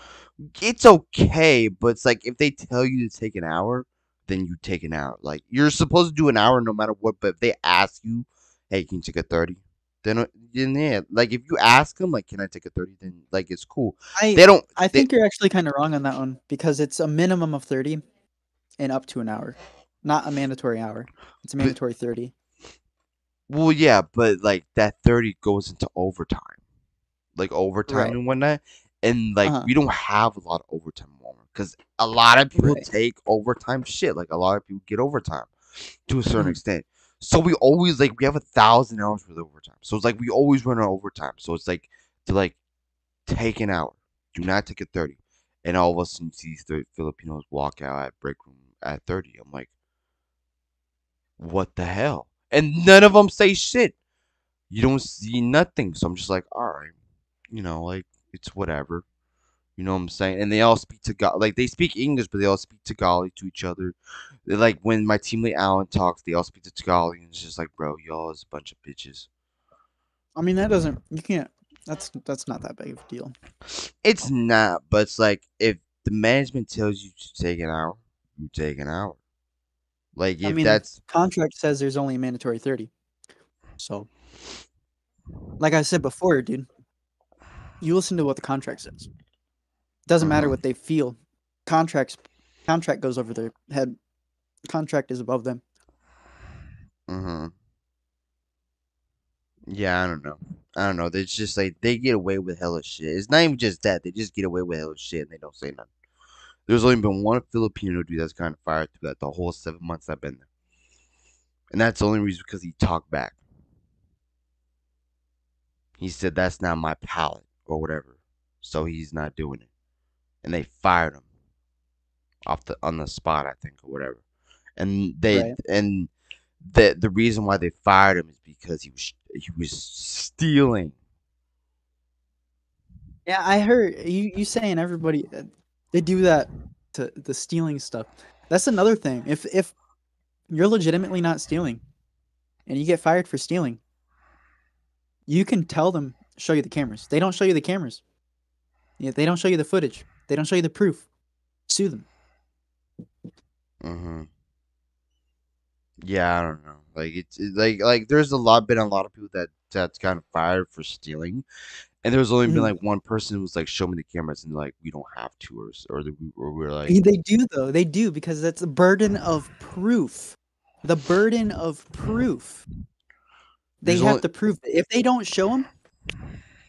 It's okay, but it's like if they tell you to take an hour, then you take an hour. Like you're supposed to do an hour no matter what. But if they ask you, hey, can you take a thirty? Then, uh, then yeah, like if you ask them, like, can I take a thirty? Then like it's cool. I They don't. I they- think you're actually kind of wrong on that one because it's a minimum of thirty, and up to an hour, not a mandatory hour. It's a But- mandatory thirty. Well, yeah, but like that thirty goes into overtime, like overtime Right. and whatnot. And like Uh-huh. we don't have a lot of overtime because a lot of people Right. take overtime shit. Like a lot of people get overtime to a certain Mhm. extent. So we always like we have a thousand hours worth of overtime. So it's like we always run our overtime. So it's like to like take an hour, do not take a thirty, and all of a sudden you see these Filipinos walk out at break room at thirty. I'm like, what the hell? And none of them say shit. You don't see nothing. So I'm just like, all right, you know, like it's whatever. You know what I'm saying? And they all speak to God, like they speak English, but they all speak Tagalog to each other. They're like when my teammate Alan talks, they all speak to Tagalog, and it's just like, bro, y'all is a bunch of bitches. I mean, that doesn't. You can't. That's that's not that big of a deal. It's not, but it's like if the management tells you to take an hour, you take an hour. Like I if mean, that's Contract says there's only a mandatory thirty. So, like I said before, dude, you listen to what the contract says. Doesn't matter Uh-huh. what they feel. Contracts, contract goes over their head. Contract is above them. Mm-hmm. Yeah, I don't know. I don't know. It's just like they get away with hella shit. It's not even just that. They just get away with hella shit and they don't say nothing. There's only been one Filipino dude that's kind of fired through that the whole seven months I've been there. And that's the only reason because he talked back. He said that's not my pallet or whatever. So he's not doing it. And they fired him off the on the spot, I think, or whatever. And they Right. and the the reason why they fired him is because he was he was stealing. Yeah, I heard you. You saying everybody uh, they do that to the stealing stuff. That's another thing. If if you're legitimately not stealing, and you get fired for stealing, you can tell them show you the cameras. They don't show you the cameras. Yeah, they don't show you the footage. They don't show you the proof. Sue them. Mm-hmm. Yeah, I don't know. Like it's it- like like there's a lot been a lot of people that that's gotten fired for stealing, and there's only been Mhm. like one person who was like, "Show me the cameras," and like we don't have to, or or, or we're like, They do though. They do because that's the burden of proof. The burden of proof. They There's have only- to prove it. If they don't show him,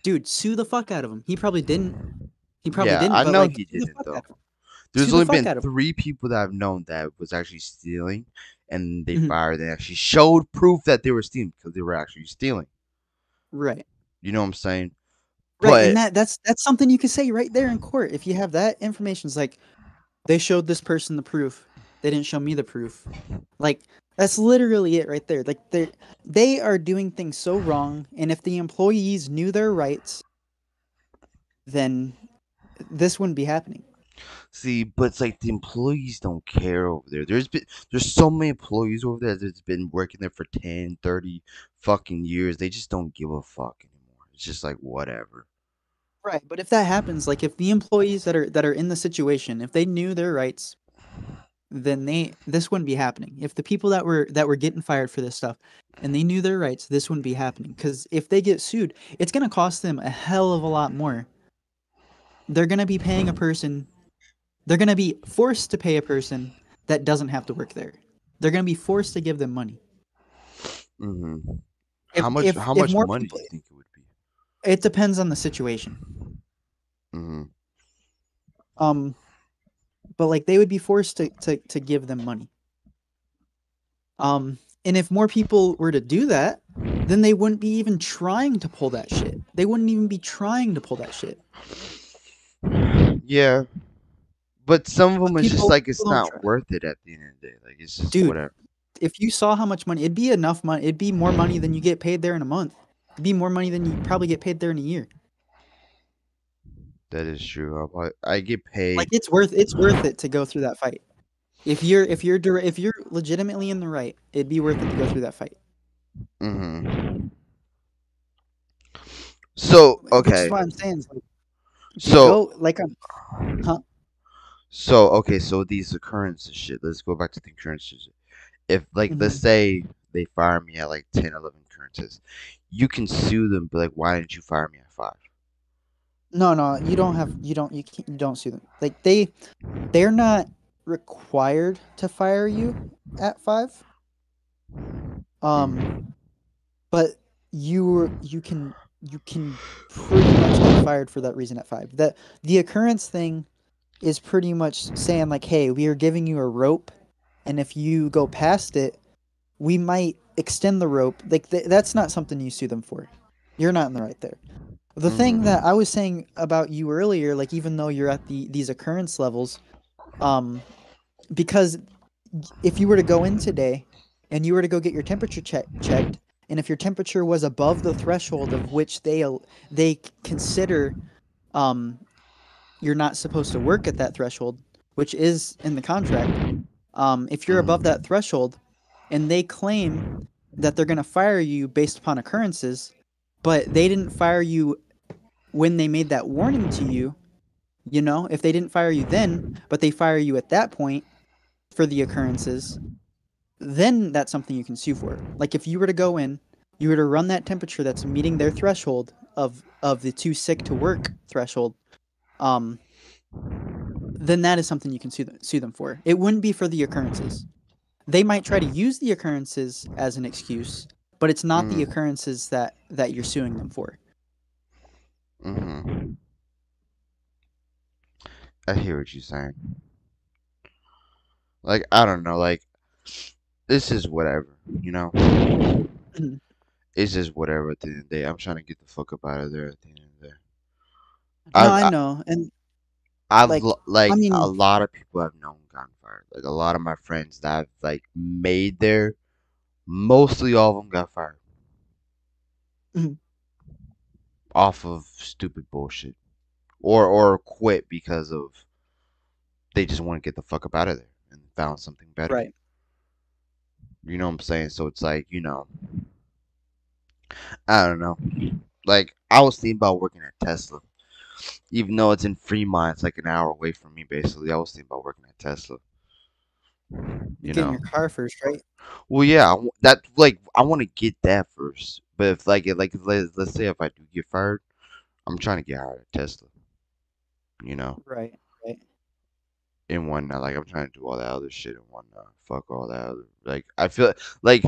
dude, sue the fuck out of him. He probably didn't. He probably Yeah, didn't. I know like, he didn't, fuck though. out of him. There's the only fuck been out of 'em. three people that I've known that was actually stealing, and they Mhm. fired. They actually showed proof that they were stealing because they were actually stealing. Right. You know what I'm saying? Right. But and that that's that's something you could say right there in court. If you have that information, it's like they showed this person the proof. They didn't show me the proof. Like That's literally it right there. Like they they are doing things so wrong, and if the employees knew their rights, then this wouldn't be happening. See, but it's like the employees don't care over there. There's been there's so many employees over there that's been working there for 10, 30 fucking years. They just don't give a fuck anymore. It's just like whatever. Right, but if that happens, like if the employees that are that are in the situation, if they knew their rights, then they this wouldn't be happening. If the people that were that were getting fired for this stuff and they knew their rights, this wouldn't be happening. Because if they get sued, it's gonna cost them a hell of a lot more. They're gonna be paying a person. They're gonna be forced to pay a person that doesn't have to work there. They're gonna be forced to give them money. hmm If- how much if- how much money people- do you think it would be? It depends on the situation. hmm Um, but like they would be forced to to to give them money. Um, and if more people were to do that, then they wouldn't be even trying to pull that shit. They wouldn't even be trying to pull that shit. Yeah. But some of them is just people- like it's people don't not try. worth it at the end of the day. Like it's just Dude. whatever. If you saw how much money, it'd be enough money. It'd be more money than you get paid there in a month. It'd be more money than you probably get paid there in a year. That is true. I, I get paid. Like it's worth it's worth it to go through that fight. If you're if you're if you're legitimately in the right, it'd be worth it to go through that fight. hmm So Which okay. is I'm saying. is, like, So go, like I'm so okay. So these occurrences shit. Let's go back to the occurrences. If like let's Mm-hmm. say they fire me at like 10, 11 occurrences, you can sue them. Be like, why didn't you fire me at five? No, no, you don't have you don't you can't, you don't sue them. Like they they're not required to fire you at 5. Um but you you can you can pretty much get fired for that reason at 5. That the occurrence thing is pretty much saying like, "Hey, we are giving you a rope and if you go past it, we might extend the rope." Like th- that's not something you sue them for. You're not in the right there. The thing that I was saying about you earlier, like even though you're at the these occurrence levels, um, because if you were to go in today and you were to go get your temperature check checked, and if your temperature was above the threshold of which they they consider, um, you're not supposed to work at that threshold, which is in the contract. Um, if you're above that threshold, and they claim that they're going to fire you based upon occurrences, but they didn't fire you when they made that warning to you. You know, if they didn't fire you then, but they fire you at that point for the occurrences, then that's something you can sue for. Like if you were to go in, you were to run that temperature that's meeting their threshold of of the too sick to work threshold, um, then that is something you can sue them, sue them for. It wouldn't be for the occurrences. They might try to use the occurrences as an excuse, but it's not the Mm. occurrences that that you're suing them for. hmm I hear what you're saying. Like I don't know. Like this is whatever. You know. It's just whatever. At the end of the day, I'm trying to get the fuck up out of there. At the end of the day. No, I- I, I- know, and I've Like, like, like mean- a lot of people I've known gotten fired. Like a lot of my friends that I've like made there, mostly all of them got fired. Mhm. Off of stupid bullshit, or or quit because of they just want to get the fuck up out of there and found something better. right. You know what I'm saying? So it's like you know, I don't know. Like I was thinking about working at Tesla, even though it's in Fremont, it's like an hour away from me. Basically, I was thinking about working at Tesla. You Get in know, your car first, right? well, yeah, I that like I want to get that first. But if like it like let's, let's say if I do get fired, I'm trying to get hired at Tesla. You know, Right. In one night. Like I'm trying to do all that other shit in one night. Fuck all that other. Like I feel like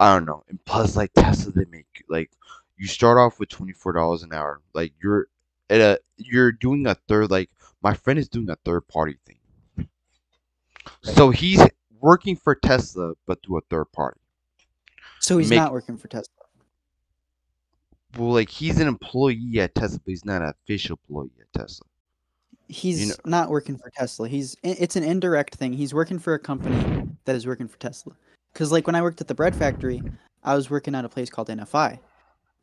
I don't know. And plus, like Tesla, they make like you start off with twenty four dollars an hour. Like you're at a you're doing a third. Like my friend is doing a third party thing. So he's working for Tesla, but through a third party. So he's Make- not working for Tesla. Well, like he's an employee at Tesla, but he's not an official employee at Tesla. He's know- not working for Tesla. He's it's an indirect thing. He's working for a company that is working for Tesla. Because like when I worked at the bread factory, I was working at a place called NFI,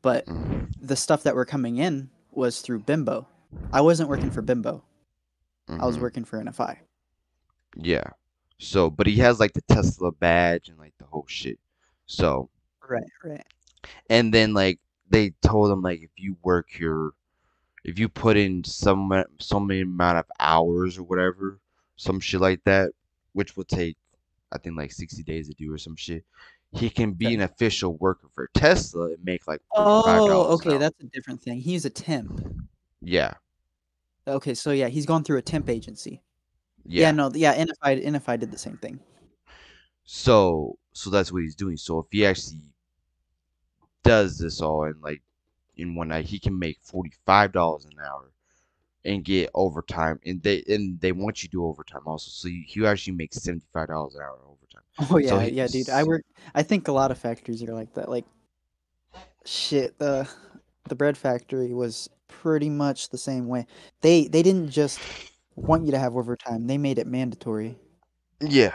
but Mhm, the stuff that were coming in was through Bimbo. I wasn't working for Bimbo. I was mhm. working for NFI. Yeah. So, but he has like the Tesla badge and like the whole shit. So, Right, right. and then like they told him like if you work here, if you put in some so many amount of hours or whatever, some shit like that, which will take I think like 60 days to do or some shit, he can be an official worker for Tesla and make like Oh, okay, that's a different thing. He's a temp. Yeah. Okay, so yeah, he's gone through a temp agency. Yeah, Yeah. no, yeah, NFI NFI did the same thing. So, so that's what he's doing. So if he actually does this all and like in one night, he can make forty five dollars an hour and get overtime. And they and they want you to do overtime also. So you, you actually make seventy five dollars an hour overtime. (laughs) Oh yeah, So he- yeah, dude. I work. I think a lot of factories are like that. Like, shit. The the bread factory was pretty much the same way. They they didn't just want you to have overtime. They made it mandatory. Yeah.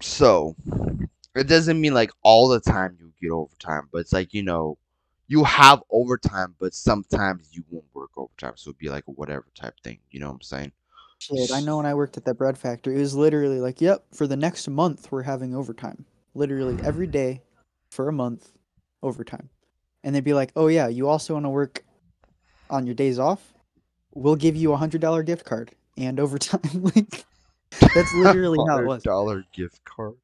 So it doesn't mean like all the time you get overtime, but it's like you know you have overtime, but sometimes you won't work overtime. So it'd be like a whatever type thing. You know what I'm saying? Shit, I know when I worked at that bread factory, it was literally like, "Yep, for the next month we're having overtime. Literally every day for a month, overtime." And they'd be like, "Oh yeah, you also want to work on your days off? We'll give you a hundred dollar gift card and overtime." (laughs) like, that's literally how it was. (laughs) Dollar gift card.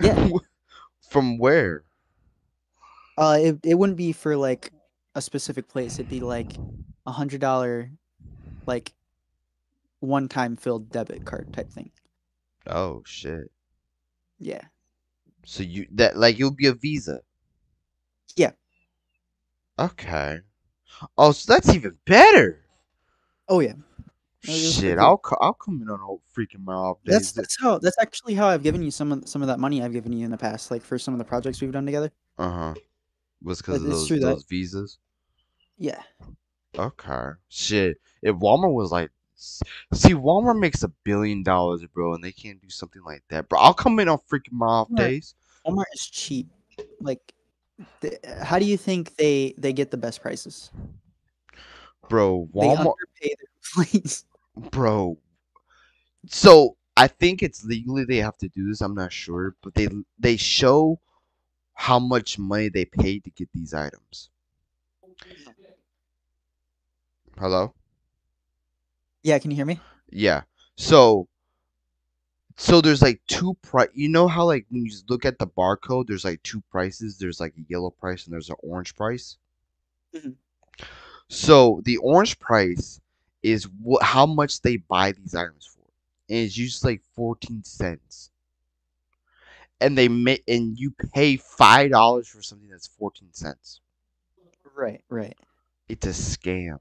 Yeah. (laughs) From where? Uh, it it wouldn't be for like a specific place. It'd be like a hundred dollar, like one time filled debit card type thing. Oh shit. Yeah. So you that like you'll be a visa. Yeah. Okay. Oh, so that's even better. Oh yeah. No, it was Shit, I'll co- I'll come in on all freaking my off days. That's that's how that's actually how I've given you some of some of that money I've given you in the past, like for some of the projects we've done together. Uh huh. Was because of those those visas. Yeah. Okay. Shit. If Walmart was like, see, Walmart makes a billion dollars, bro, and they can't do something like that, bro. I'll come in on freaking my off Walmart- days. Walmart is cheap. Like, how do you think they they get the best prices? Bro, They Walmart, underpay their (laughs) employees. bro. So I think it's legally they have to do this. I'm not sure, but they they show how much money they paid to get these items. Hello. Yeah, can you hear me? Yeah. So so there's like two price. You know how like when you look at the barcode, there's like two prices. There's like a yellow price and there's an orange price. Mhm. So the orange price is what how much they buy these items for, and it's usually like fourteen cents. And they make and you pay five dollars for something that's fourteen cents. Right, right. It's a scam.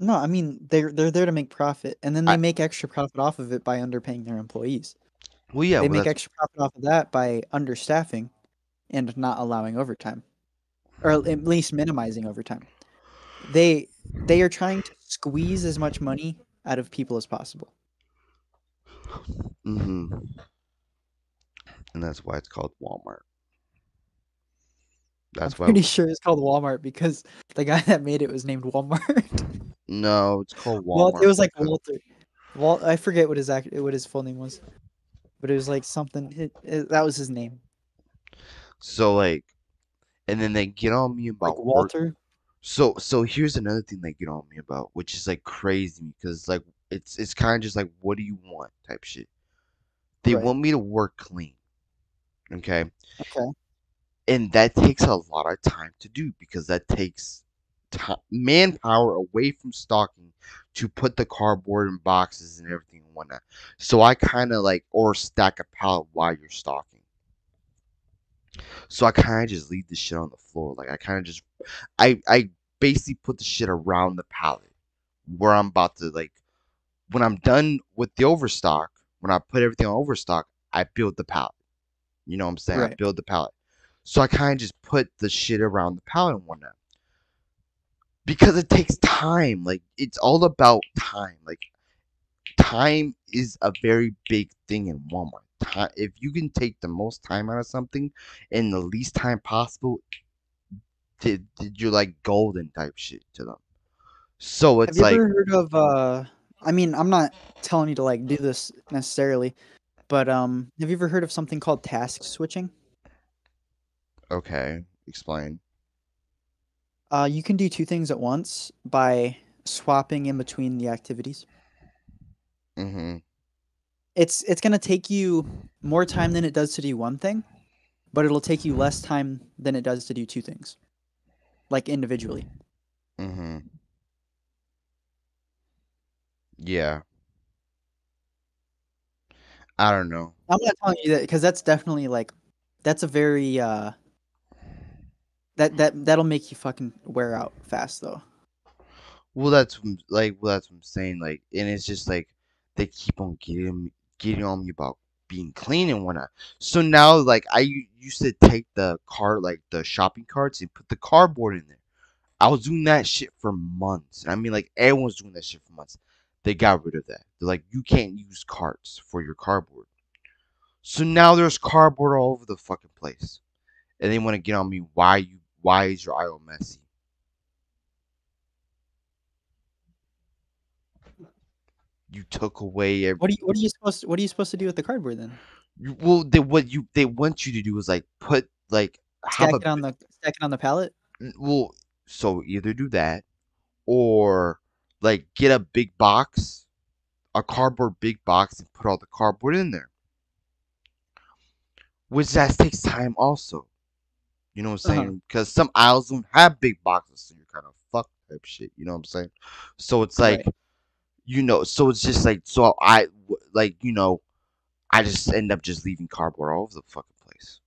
No, I mean they're they're there to make profit, and then they I- make extra profit off of it by underpaying their employees. Well, yeah, they well, make extra profit off of that by understaffing and not allowing overtime, or at least minimizing overtime. They they are trying to squeeze as much money out of people as possible. hmm And that's why it's called Walmart. That's I'm why. pretty sure it's called Walmart because the guy that made it was named Walmart. (laughs) No, it's called Walmart. Walt, it was like Walter. Walt, I forget what his act, what his full name was, but it was like something. It, it, that was his name, So like, and then they get on me about like work- Walter. So so here's another thing they get on me about, which is like crazy because like it's it's kind of just like what do you want type shit. They Right. want me to work clean. Okay. Okay. And that takes a lot of time to do because that takes time, manpower away from stocking to put the cardboard in boxes and everything and whatnot. So I kind of like or stack a pallet while you're stocking. So I kind of just leave the shit on the floor. Like I kind of just, I I basically put the shit around the pallet where I'm about to like, when I'm done with the overstock, when I put everything on overstock, I build the pallet. You know what I'm saying? I build the pallet. So I kind of just put the shit around the pallet and whatnot. Because it takes time. Like it's all about time. Like time is a very big thing in Walmart. time, if you can take the most time out of something in the least time possible, did, did you're like golden type shit to them. So it's Have you like, ever heard of? uh I mean, I'm not telling you to like do this necessarily, but um, have you ever heard of something called task switching? okay, explain. Uh, you can do two things at once by swapping in between the activities. Mm-hmm. It's it's gonna take you more time than it does to do one thing, but it'll take you less time than it does to do two things, like individually. Mm-hmm. Yeah. I don't know. I'm not telling you that because that's definitely like, that's a very uh. That that that'll make you fucking wear out fast though. Well, that's like, well, that's what I'm saying. Like, and it's just like they keep on getting getting on me about being clean and whatnot. So now, like, I used to take the cart, like the shopping carts, and put the cardboard in there. I was doing that shit for months. I mean, like, everyone's doing that shit for months. They got rid of that. They're like, you can't use carts for your cardboard. So now there's cardboard all over the fucking place, and they want to get on me. Why you? Why is your aisle messy? You took away every. What are you what are you supposed to, what are you supposed to do with the cardboard then? You- Well, they what you they want you to do is like put like Stack it on the stack it on the pallet. well, so either do that or like get a big box, a cardboard big box, and put all the cardboard in there. Which that takes time also. You know what I'm Uh-huh. saying? Because some aisles don't have big boxes, so you're kind of fucked type shit. You know what I'm saying? So it's like, Right. you know, so it's just like, so I, like, you know, I just end up just leaving cardboard all over the fucking place.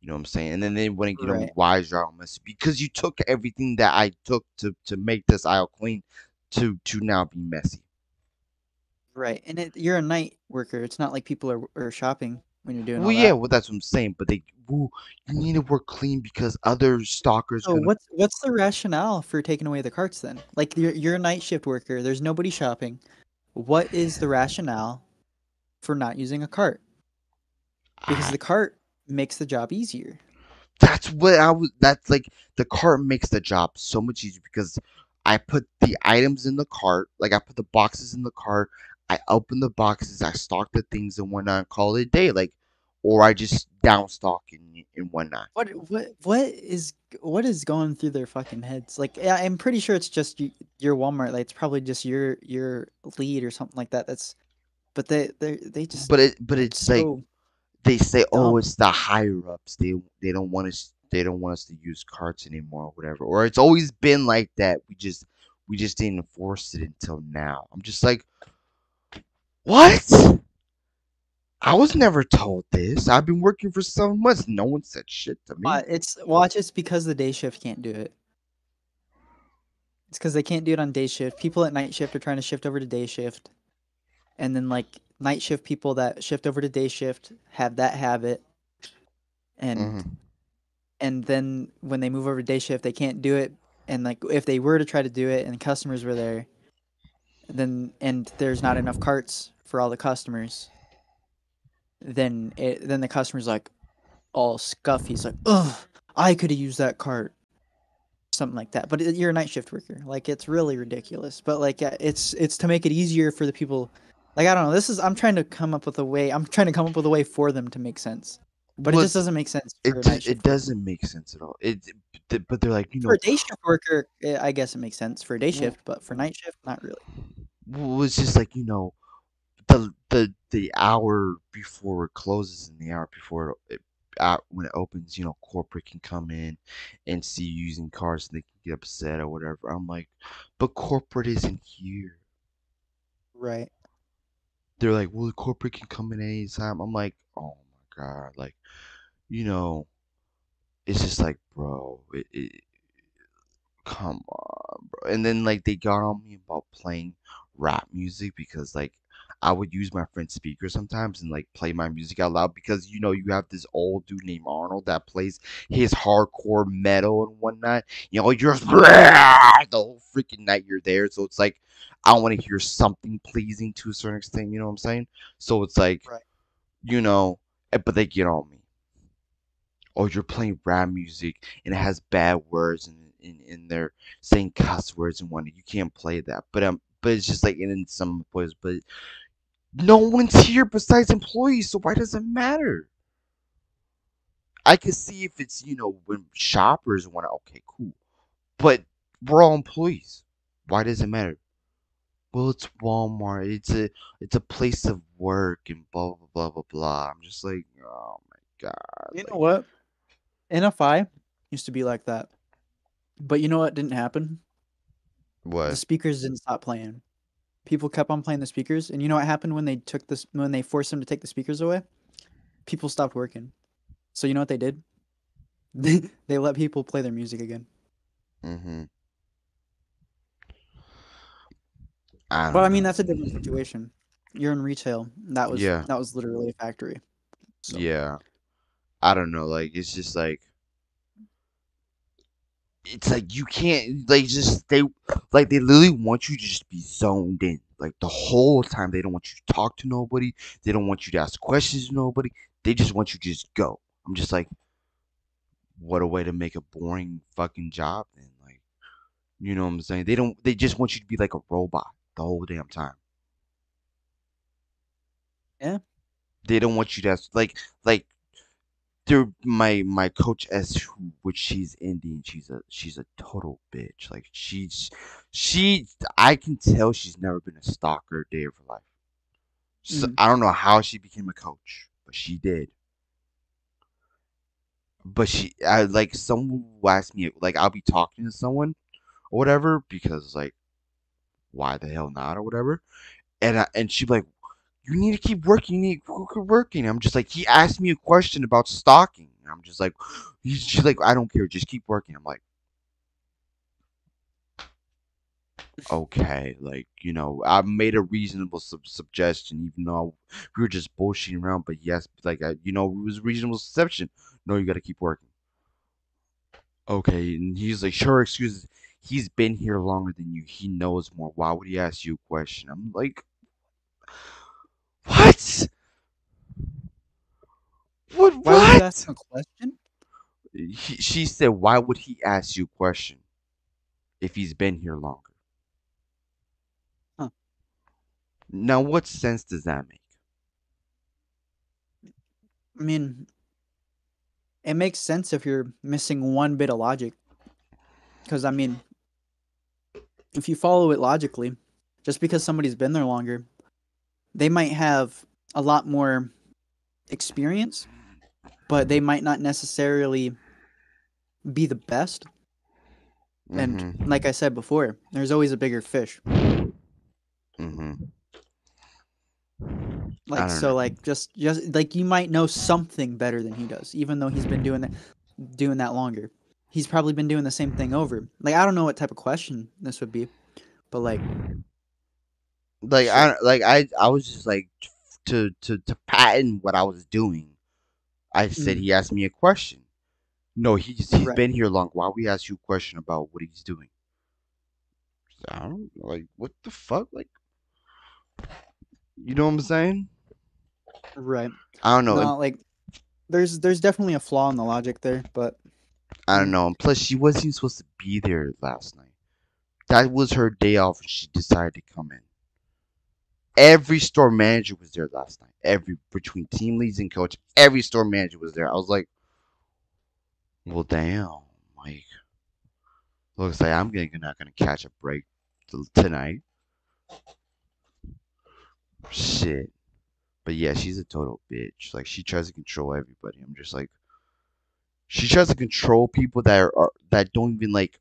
You know what I'm saying? And then they wouldn't get on Right. why is messy? Because you took everything that I took to to make this aisle clean to to now be messy. Right, and it, you're a night worker. It's not like people are are shopping when you're doing Well, yeah, that. well, that's what I'm saying. But they, you need to work clean because other stalkers So gonna. what's what's the rationale for taking away the carts then? Like you're you're a night shift worker. There's nobody shopping. What is the rationale for not using a cart? Because I- the cart makes the job easier. That's what I was. That's like the cart makes the job so much easier because I put the items in the cart, like I put the boxes in the cart. I open the boxes, I stock the things and whatnot, and call it a day. Like, or I just down stock and and whatnot. What what what is what is going through their fucking heads? Like I'm pretty sure it's just your Walmart. Like it's probably just your your lead or something like that. That's but they they they just But it, but it's like they say, oh, it's the higher ups. They they don't want us. They don't want us to use carts anymore, or whatever. Or it's always been like that. We just we just didn't enforce it until now. I'm just like, what? I was never told this. I've been working for seven months. No one said shit to me. But it's watch. It's because the day shift can't do it. It's because they can't do it on day shift. People at night shift are trying to shift over to day shift, and then like night shift people that shift over to day shift have that habit, and Mhm. And then when they move over to day shift, they can't do it. And like if they were to try to do it, and customers were there, then and there's not enough carts for all the customers, then it then the customer's like all scuffy. He's like, ugh, I could have used that cart. Something like that. But it- you're a night shift worker. Like it's really ridiculous. But like uh, it's it's to make it easier for the people. Like I don't know. This is I'm trying to come up with a way. I'm trying to come up with a way for them to make sense. But Well, it just doesn't make sense for It a d- night it doesn't make sense at all. It th- but they're like you for know a day shift worker, eh, I guess it makes sense for a day shift, but for night shift, not really. well, it's just like you know the the the hour before it closes and the hour before it, it out when it opens you know corporate can come in and see you using cars and they can get upset or whatever i'm like but corporate isn't here Right. they're like well the corporate can come in anytime i'm like oh god like you know it's just like bro it, it come on bro and then like they got on me about playing rap music because like I would use my friend's speaker sometimes and like play my music out loud because you know you have this old dude named Arnold that plays his hardcore metal and whatnot. You know, you're the whole freaking night you're there, so it's like I want to hear something pleasing to a certain extent. You know what I'm saying? So it's like, Right. you know, but they get on me. Or you're playing rap music and it has bad words and in, in there saying cuss words and whatnot. You can't play that. But um, but it's just like in some places. But no one's here besides employees, so why does it matter? I can see if it's you know when shoppers want to. Okay, cool, but we're all employees. Why does it matter? Well, it's Walmart. It's a it's a place of work and blah blah blah blah blah. I'm just like, oh my god, You know what? NFI used to be like that, but you know what didn't happen? What the speakers didn't stop playing. People kept on playing the speakers, and you know what happened when they took this when they forced them to take the speakers away? People stopped working. So you know what they did? They (laughs) they let people play their music again. Mm-hmm. I But don't I mean that's a different situation. You're in retail. That was Yeah, that was literally a factory. So yeah. I don't know. Like it's just like it's like you can't like just they like they literally want you to just be zoned in like the whole time they don't want you to talk to nobody they don't want you to ask questions to nobody they just want you to just go i'm just like what a way to make a boring fucking job then like you know what i'm saying they don't they just want you to be like a robot the whole damn time yeah. they don't want you to ask like like They're my my coach S, which she's Indian. She's a she's a total bitch. Like she's she. I can tell she's never been a stalker day of her life. So, Mm. I don't know how she became a coach, but she did. But she, I like someone will ask me like I'll be talking to someone or whatever because like why the hell not or whatever, and I, and she'd be like, you need to keep working. You need to keep working. I'm just like, he asked me a question about stalking. I'm just like, she's like, I don't care. Just keep working. I'm like, okay, like you know, I made a reasonable sub- suggestion, even though we were just bullshitting around. But yes, like I, you know, it was a reasonable suggestion. No, you got to keep working. Okay, and he's like, sure, excuses. He's been here longer than you. He knows more. Why would he ask you a question? I'm like, what? What? Why would you ask a question? He, she said, why would he ask you a question if he's been here longer? Huh. Now, what sense does that make? I mean, it makes sense if you're missing one bit of logic. Because I mean, if you follow it logically, just because somebody's been there longer, they might have a lot more experience, but they might not necessarily be the best. And Mm-hmm. like I said before, there's always a bigger fish. Mm-hmm. Like so know. like just just like you might know something better than he does, even though he's been doing that doing that longer. He's probably been doing the same thing over. Like I don't know what type of question this would be, but like Like shit. I like I I was just like to to to patent what I was doing. I said Mm, he asked me a question. No, he's he's right. been here long. Why we ask you a question about what he's doing? I don't like what the fuck. Like you know what I'm saying? Right. I don't know. No, like there's there's definitely a flaw in the logic there, but I don't know. Plus, she wasn't even supposed to be there last night. That was her day off, and she decided to come in. Every store manager was there last night. Every between team leads and coach, every store manager was there. I was like, well, damn. Like, looks like I'm gonna, not gonna catch a break tonight. Shit. But yeah, she's a total bitch. Like, she tries to control everybody. I'm just like, she tries to control people that are, are that don't even like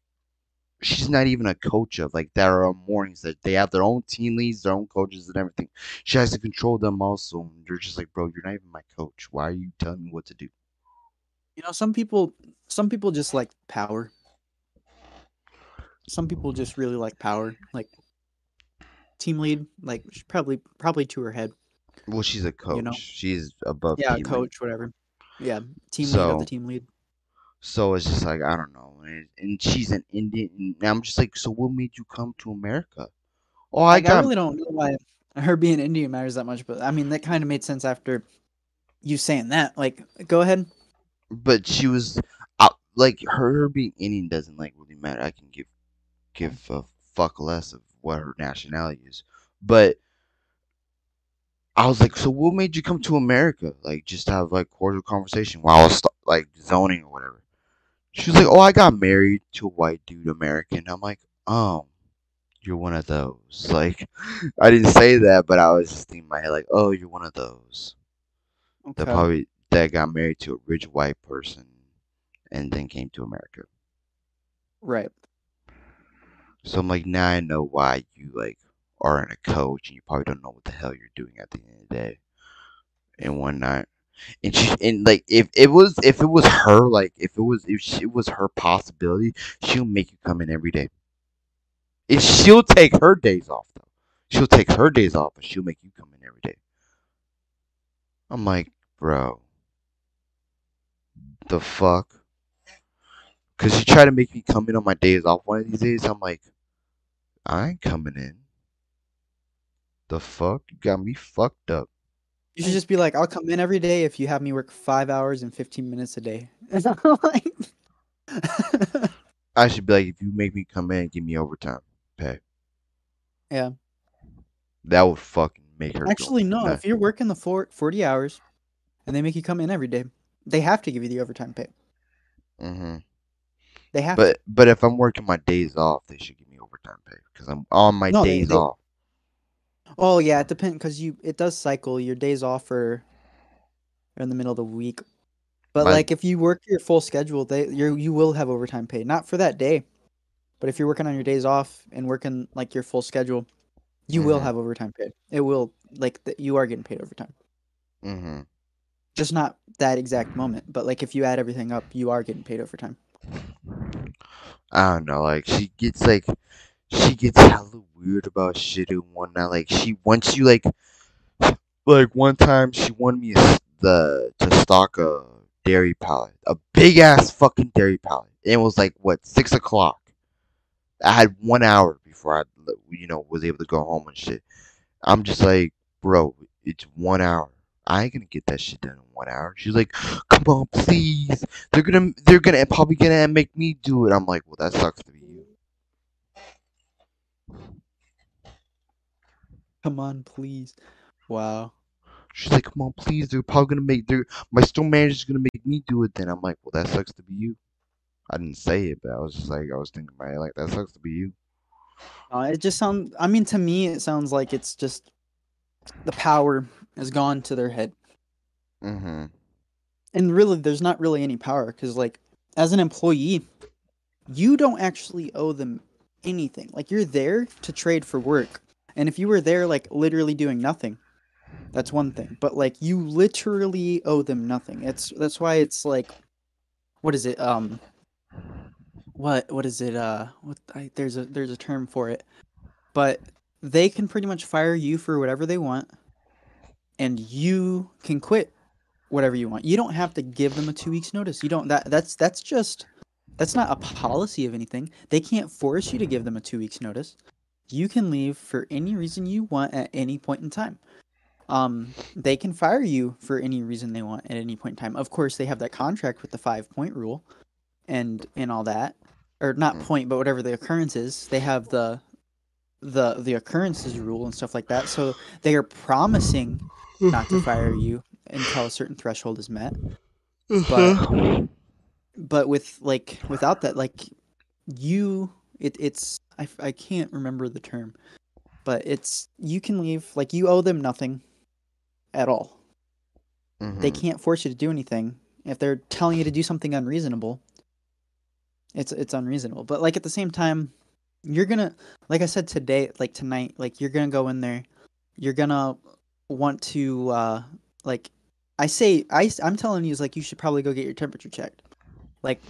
she's not even a coach of like there are mornings that they have their own team leads, their own coaches and everything. She has to control them also. And you're just like, bro, you're not even my coach. Why are you telling me what to do? you know, some people some people just like power. Some people just really like power. Like team lead, like probably probably to her head, Well, she's a coach you know. She's above Yeah, team lead. coach, whatever. Yeah, team lead of the team lead. So it's just like I don't know. And, and she's an Indian. And I'm just like, so what made you come to America? Oh, I Like I really don't know why her being Indian matters that much, but I mean that kind of made sense after you saying that. Like, go ahead. but she was uh, like her, her being Indian doesn't like really matter. I can give give a fuck less of what her nationality is. But I was like, so what made you come to America? Like just to have like cordial conversation while I was like zoning or whatever. She was like, oh, I got married to a white dude American. I'm like, oh, you're one of those. (laughs) Like, I didn't say that, but I was just thinking in my head like, oh, you're one of those that probably that got married to a rich white person and then came to America. Right. So I'm like, now I know why you like are in a coach and you probably don't know what the hell you're doing at the end of the day. And one night, and she and like if it was if it was her like if it was if she, it was her possibility, she'll make you come in every day. If she'll take her days off though, she'll take her days off, but she'll make you come in every day. I'm like, bro, the fuck? Cause she tried to make me come in on my days off one of these days. I'm like, I ain't coming in. The fuck? You got me fucked up. You should just be like, I'll come in every day if you have me work five hours and fifteen minutes a day. (laughs) I should be like, if you make me come in, give me overtime pay. Yeah. That would fucking make her. Actually, no. If you're working the four, 40 hours and they make you come in every day, they have to give you the overtime pay. Mm-hmm. They have to. But but if I'm working my days off, they should give me overtime pay because I'm on my No, days they- off. Oh yeah, it depends because you it does cycle. Your days off are, are in the middle of the week, but like if you work your full schedule, they you you will have overtime pay. Not for that day, but if you're working on your days off and working like your full schedule, you will Mhm. have overtime pay. It will like th- you are getting paid overtime. Mm-hmm. Just not that exact moment, but like if you add everything up, you are getting paid overtime. I don't know. Like she gets like she gets hella weird about shit and whatnot. Like she wants you like like one time she wanted me the to stock a dairy pallet, a big ass fucking dairy pallet. And it was like what six o'clock. I had one hour before I you know was able to go home and shit. I'm just like, bro, it's one hour. I ain't gonna get that shit done in one hour. She's like, come on, please. They're gonna, they're gonna probably gonna make me do it. I'm like, well, that sucks to be you. Come on, please. Wow. She's like, come on, please. They're probably gonna make, they're, my store manager's gonna make me do it. Then I'm like, well, that sucks to be you. I didn't say it, but I was just like, I was thinking, my like, that sucks to be you. Uh, it just sounds. I mean, to me, it sounds like it's just the power has gone to their head, Mm-hmm. and really, there's not really any power because, like, as an employee, you don't actually owe them anything. Like, you're there to trade for work, and if you were there, like, literally doing nothing, that's one thing. But like, you literally owe them nothing. It's that's why it's like, what is it? Um, what what is it? Uh, what I, there's a there's a term for it, but they can pretty much fire you for whatever they want, and you can quit whatever you want. You don't have to give them a two weeks notice. You don't that that's that's just that's not a policy of anything. They can't force you to give them a two weeks notice. You can leave for any reason you want at any point in time. Um, they can fire you for any reason they want at any point in time. Of course, they have that contract with the five point rule, and and all that, or not Mm. point, but whatever the occurrence is. They have the the the occurrences rule and stuff like that. So they are promising not to fire you until a certain threshold is met. But but with like without that, like you, it it's I, I can't remember the term, but it's you can leave like you owe them nothing at all. They Mhm. can't force you to do anything. If they're telling you to do something unreasonable, it's it's unreasonable. But like at the same time, you're gonna like I said today, like tonight, like you're gonna go in there, you're gonna want to uh like I say I I'm telling you is like you should probably go get your temperature checked. Like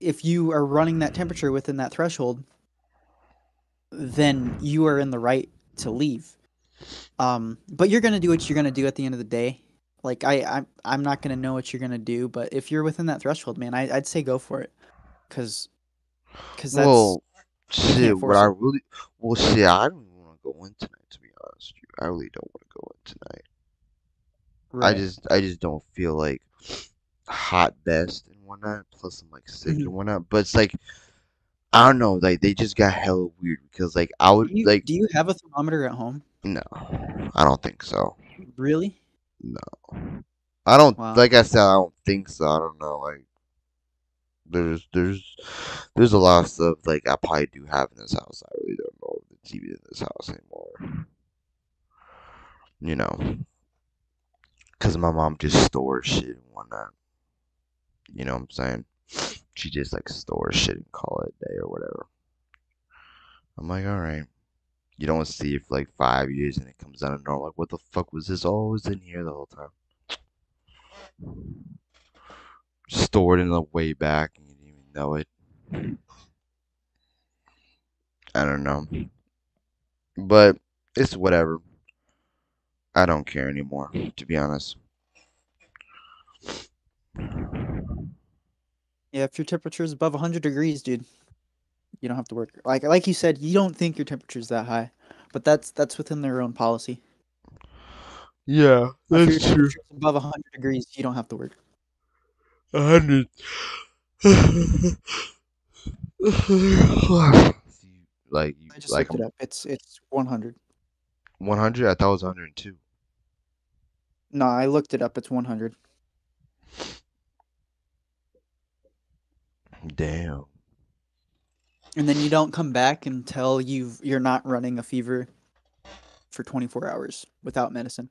if you are running that temperature within that threshold, then you are in the right to leave. Um, but you're gonna do what you're gonna do at the end of the day. Like I, I'm, I'm not gonna know what you're gonna do, but if you're within that threshold, man, I, I'd say go for it, cause, cause that's Well, shit. What I really, well, shit. I don't want to go in tonight. To be honest, with you, I really don't want to go in tonight. Right. I just I just don't feel like hot best whatnot. Plus I'm like sick Mhm. and whatnot. But it's like I don't know, like they just got hella weird because like I would do you, like do you have a thermometer at home? no, I don't think so. Really? No, I don't. Wow. Like I said, I don't think so. I don't know. Like there's there's there's a lot of stuff like I probably do have in this house. I really don't know if it's even in this house anymore. You know, because my mom just stores shit and whatnot. You know what I'm saying? (sniffs) She just like stores shit and call it a day or whatever. I'm like, all right. You don't see it for like five years and it comes out of nowhere. Like, what the fuck was this? always in here the whole time. (sniffs) Stored in the way back and you didn't even know it. I don't know. But it's whatever. I don't care anymore, to be honest. Yeah, if your temperature is above 100 degrees, dude, you don't have to work. Like like you said, you don't think your temperature's that high, but that's that's within their own policy. Yeah, if your temperature's above 100 degrees, you don't have to work. Hundred. (sighs) like you, I just like looked it up. It's it's 100. one hundred. I thought it was one hundred and two. No, I looked it up. It's 100. Damn. And then you don't come back until you've you're not running a fever for 24 hours without medicine.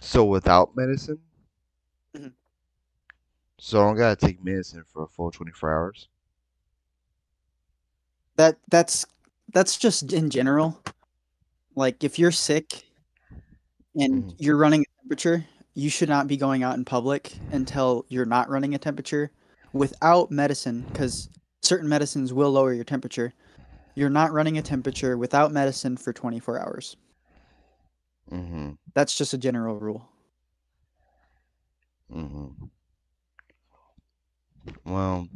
So without medicine. Mhm. So I don't gotta take medicine for a full twenty four hours. That that's that's just in general. Like if you're sick and Mhm. you're running a temperature, you should not be going out in public until you're not running a temperature without medicine because certain medicines will lower your temperature. You're not running a temperature without medicine for 24 hours. Mm-hmm. That's just a general rule. Mm-hmm. Well,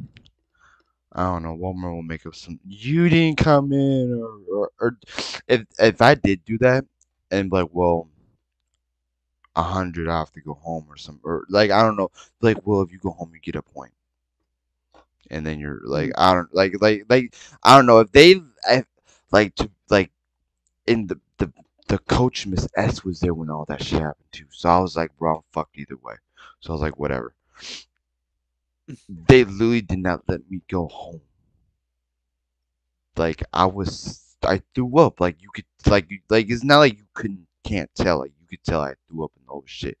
I don't know. Walmart will make up some. You didn't come in, or, or, or if if I did do that, and like, well, a hundred, I have to go home or some, or like I don't know. Like, well, if you go home, you get a point, and then you're like, mm. I don't like, like, like I don't know if they, I, like to like, in the the the coach Miss S was there when all that shit happened too. So I was like, bro, I'm fucked either way. So I was like, whatever. They literally did not let me go home. Like I was, I threw up. Like you could, like, you- like it's not like you couldn't, can't tell. Like could tell I threw up and all this shit.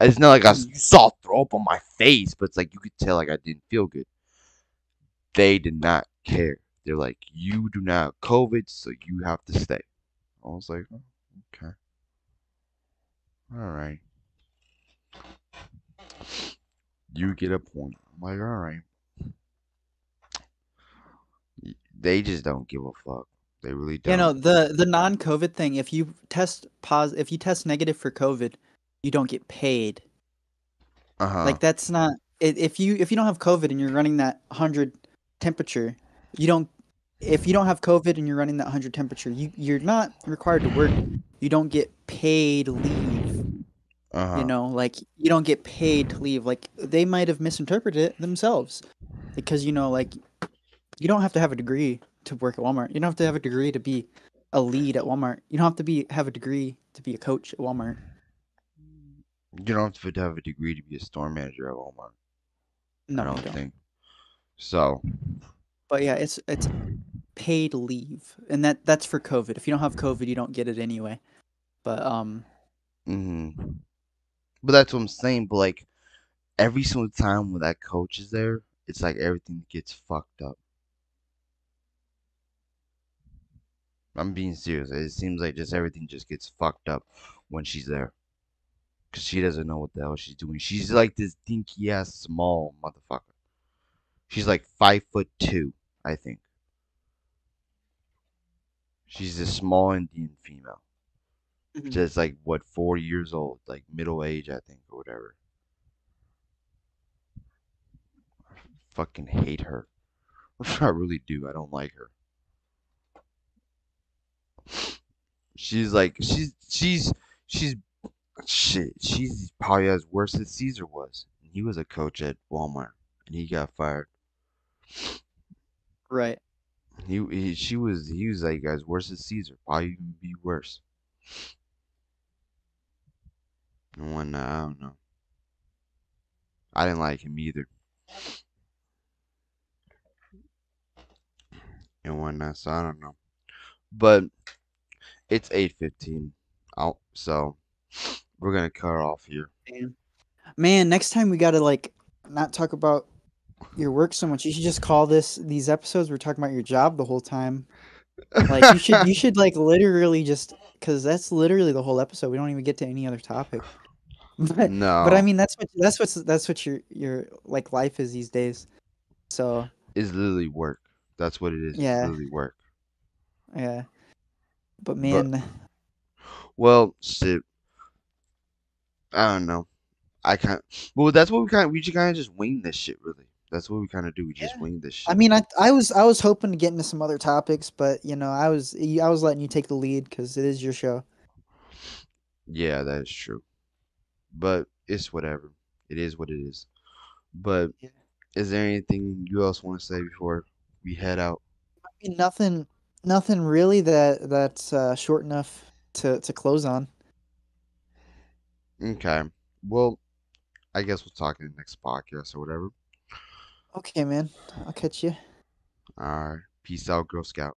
It's not like I, saw throw up on my face, but it's like you could tell like I didn't feel good. They did not care. They're like, you do not have COVID, so you have to stay. I was like, oh, okay, all right. You get a point. I'm like, all right. They just don't give a fuck. They really don't. You know, the the non-COVID thing, if you test pos if you test negative for COVID, you don't get paid. uh-huh. Like that's not if you if you don't have COVID and you're running that 100 temperature, you don't if you don't have COVID and you're running that 100 temperature, you you're not required to work. You don't get paid leave. uh-huh. You know, like you don't get paid to leave. Like they might have misinterpreted it themselves. Because you know, like you don't have to have a degree to work at Walmart. You don't have to have a degree to be a lead at Walmart. You don't have to be have a degree to be a coach at Walmart. You don't have to have a degree to be a store manager at Walmart. No, I don't, don't. think. So, But yeah, it's it's paid leave, and that that's for COVID. If you don't have COVID, you don't get it anyway. But um, hmm but that's what I'm saying. But like every single time when that coach is there, it's like everything gets fucked up. I'm being serious. It seems like just everything just gets fucked up when she's there. Cause she doesn't know what the hell she's doing. She's like this dinky ass small motherfucker. She's like five foot two, I think. She's a small Indian female. Mhm. Just like what, four years old, like middle age, I think, or whatever. I fucking hate her. (laughs) I really do. I don't like her. She's like she's she's she's shit. She's probably as worse as Caesar was. He was a coach at Walmart, and he got fired. Right. He, he she was he was like as worse as Caesar, probably even be worse. And when uh, I don't know, I didn't like him either. And whatnot, so I don't know. But it's eight fifteen out, so (sniffs) we're gonna cut off here. Man. Man, next time we gotta like not talk about your work so much. You should just call this these episodes. We're talking about your job the whole time. Like you should you should like literally just because that's literally the whole episode. We don't even get to any other topic. (laughs) But no, but I mean that's what that's what's that's what your your like life is these days. So it's literally work. That's what it is. Yeah. It's literally work. yeah. But man, Well, shit. I don't know. I can't. Well, that's what we kind. Of, we just kind of just wing this shit. Really, that's what we kind of do. We just Yeah. wing this shit. I mean, I I was I was hoping to get into some other topics, but you know, I was I was letting you take the lead because it is your show. Yeah, that is true. But it's whatever. It is what it is. But Yeah. is there anything you else want to say before we head out? I mean, nothing nothing really that that's uh, short enough to to close on. Okay. Well, I guess we'll talk in the next podcast or whatever. Okay, man. I'll catch you. All right. Peace out, Girl Scout.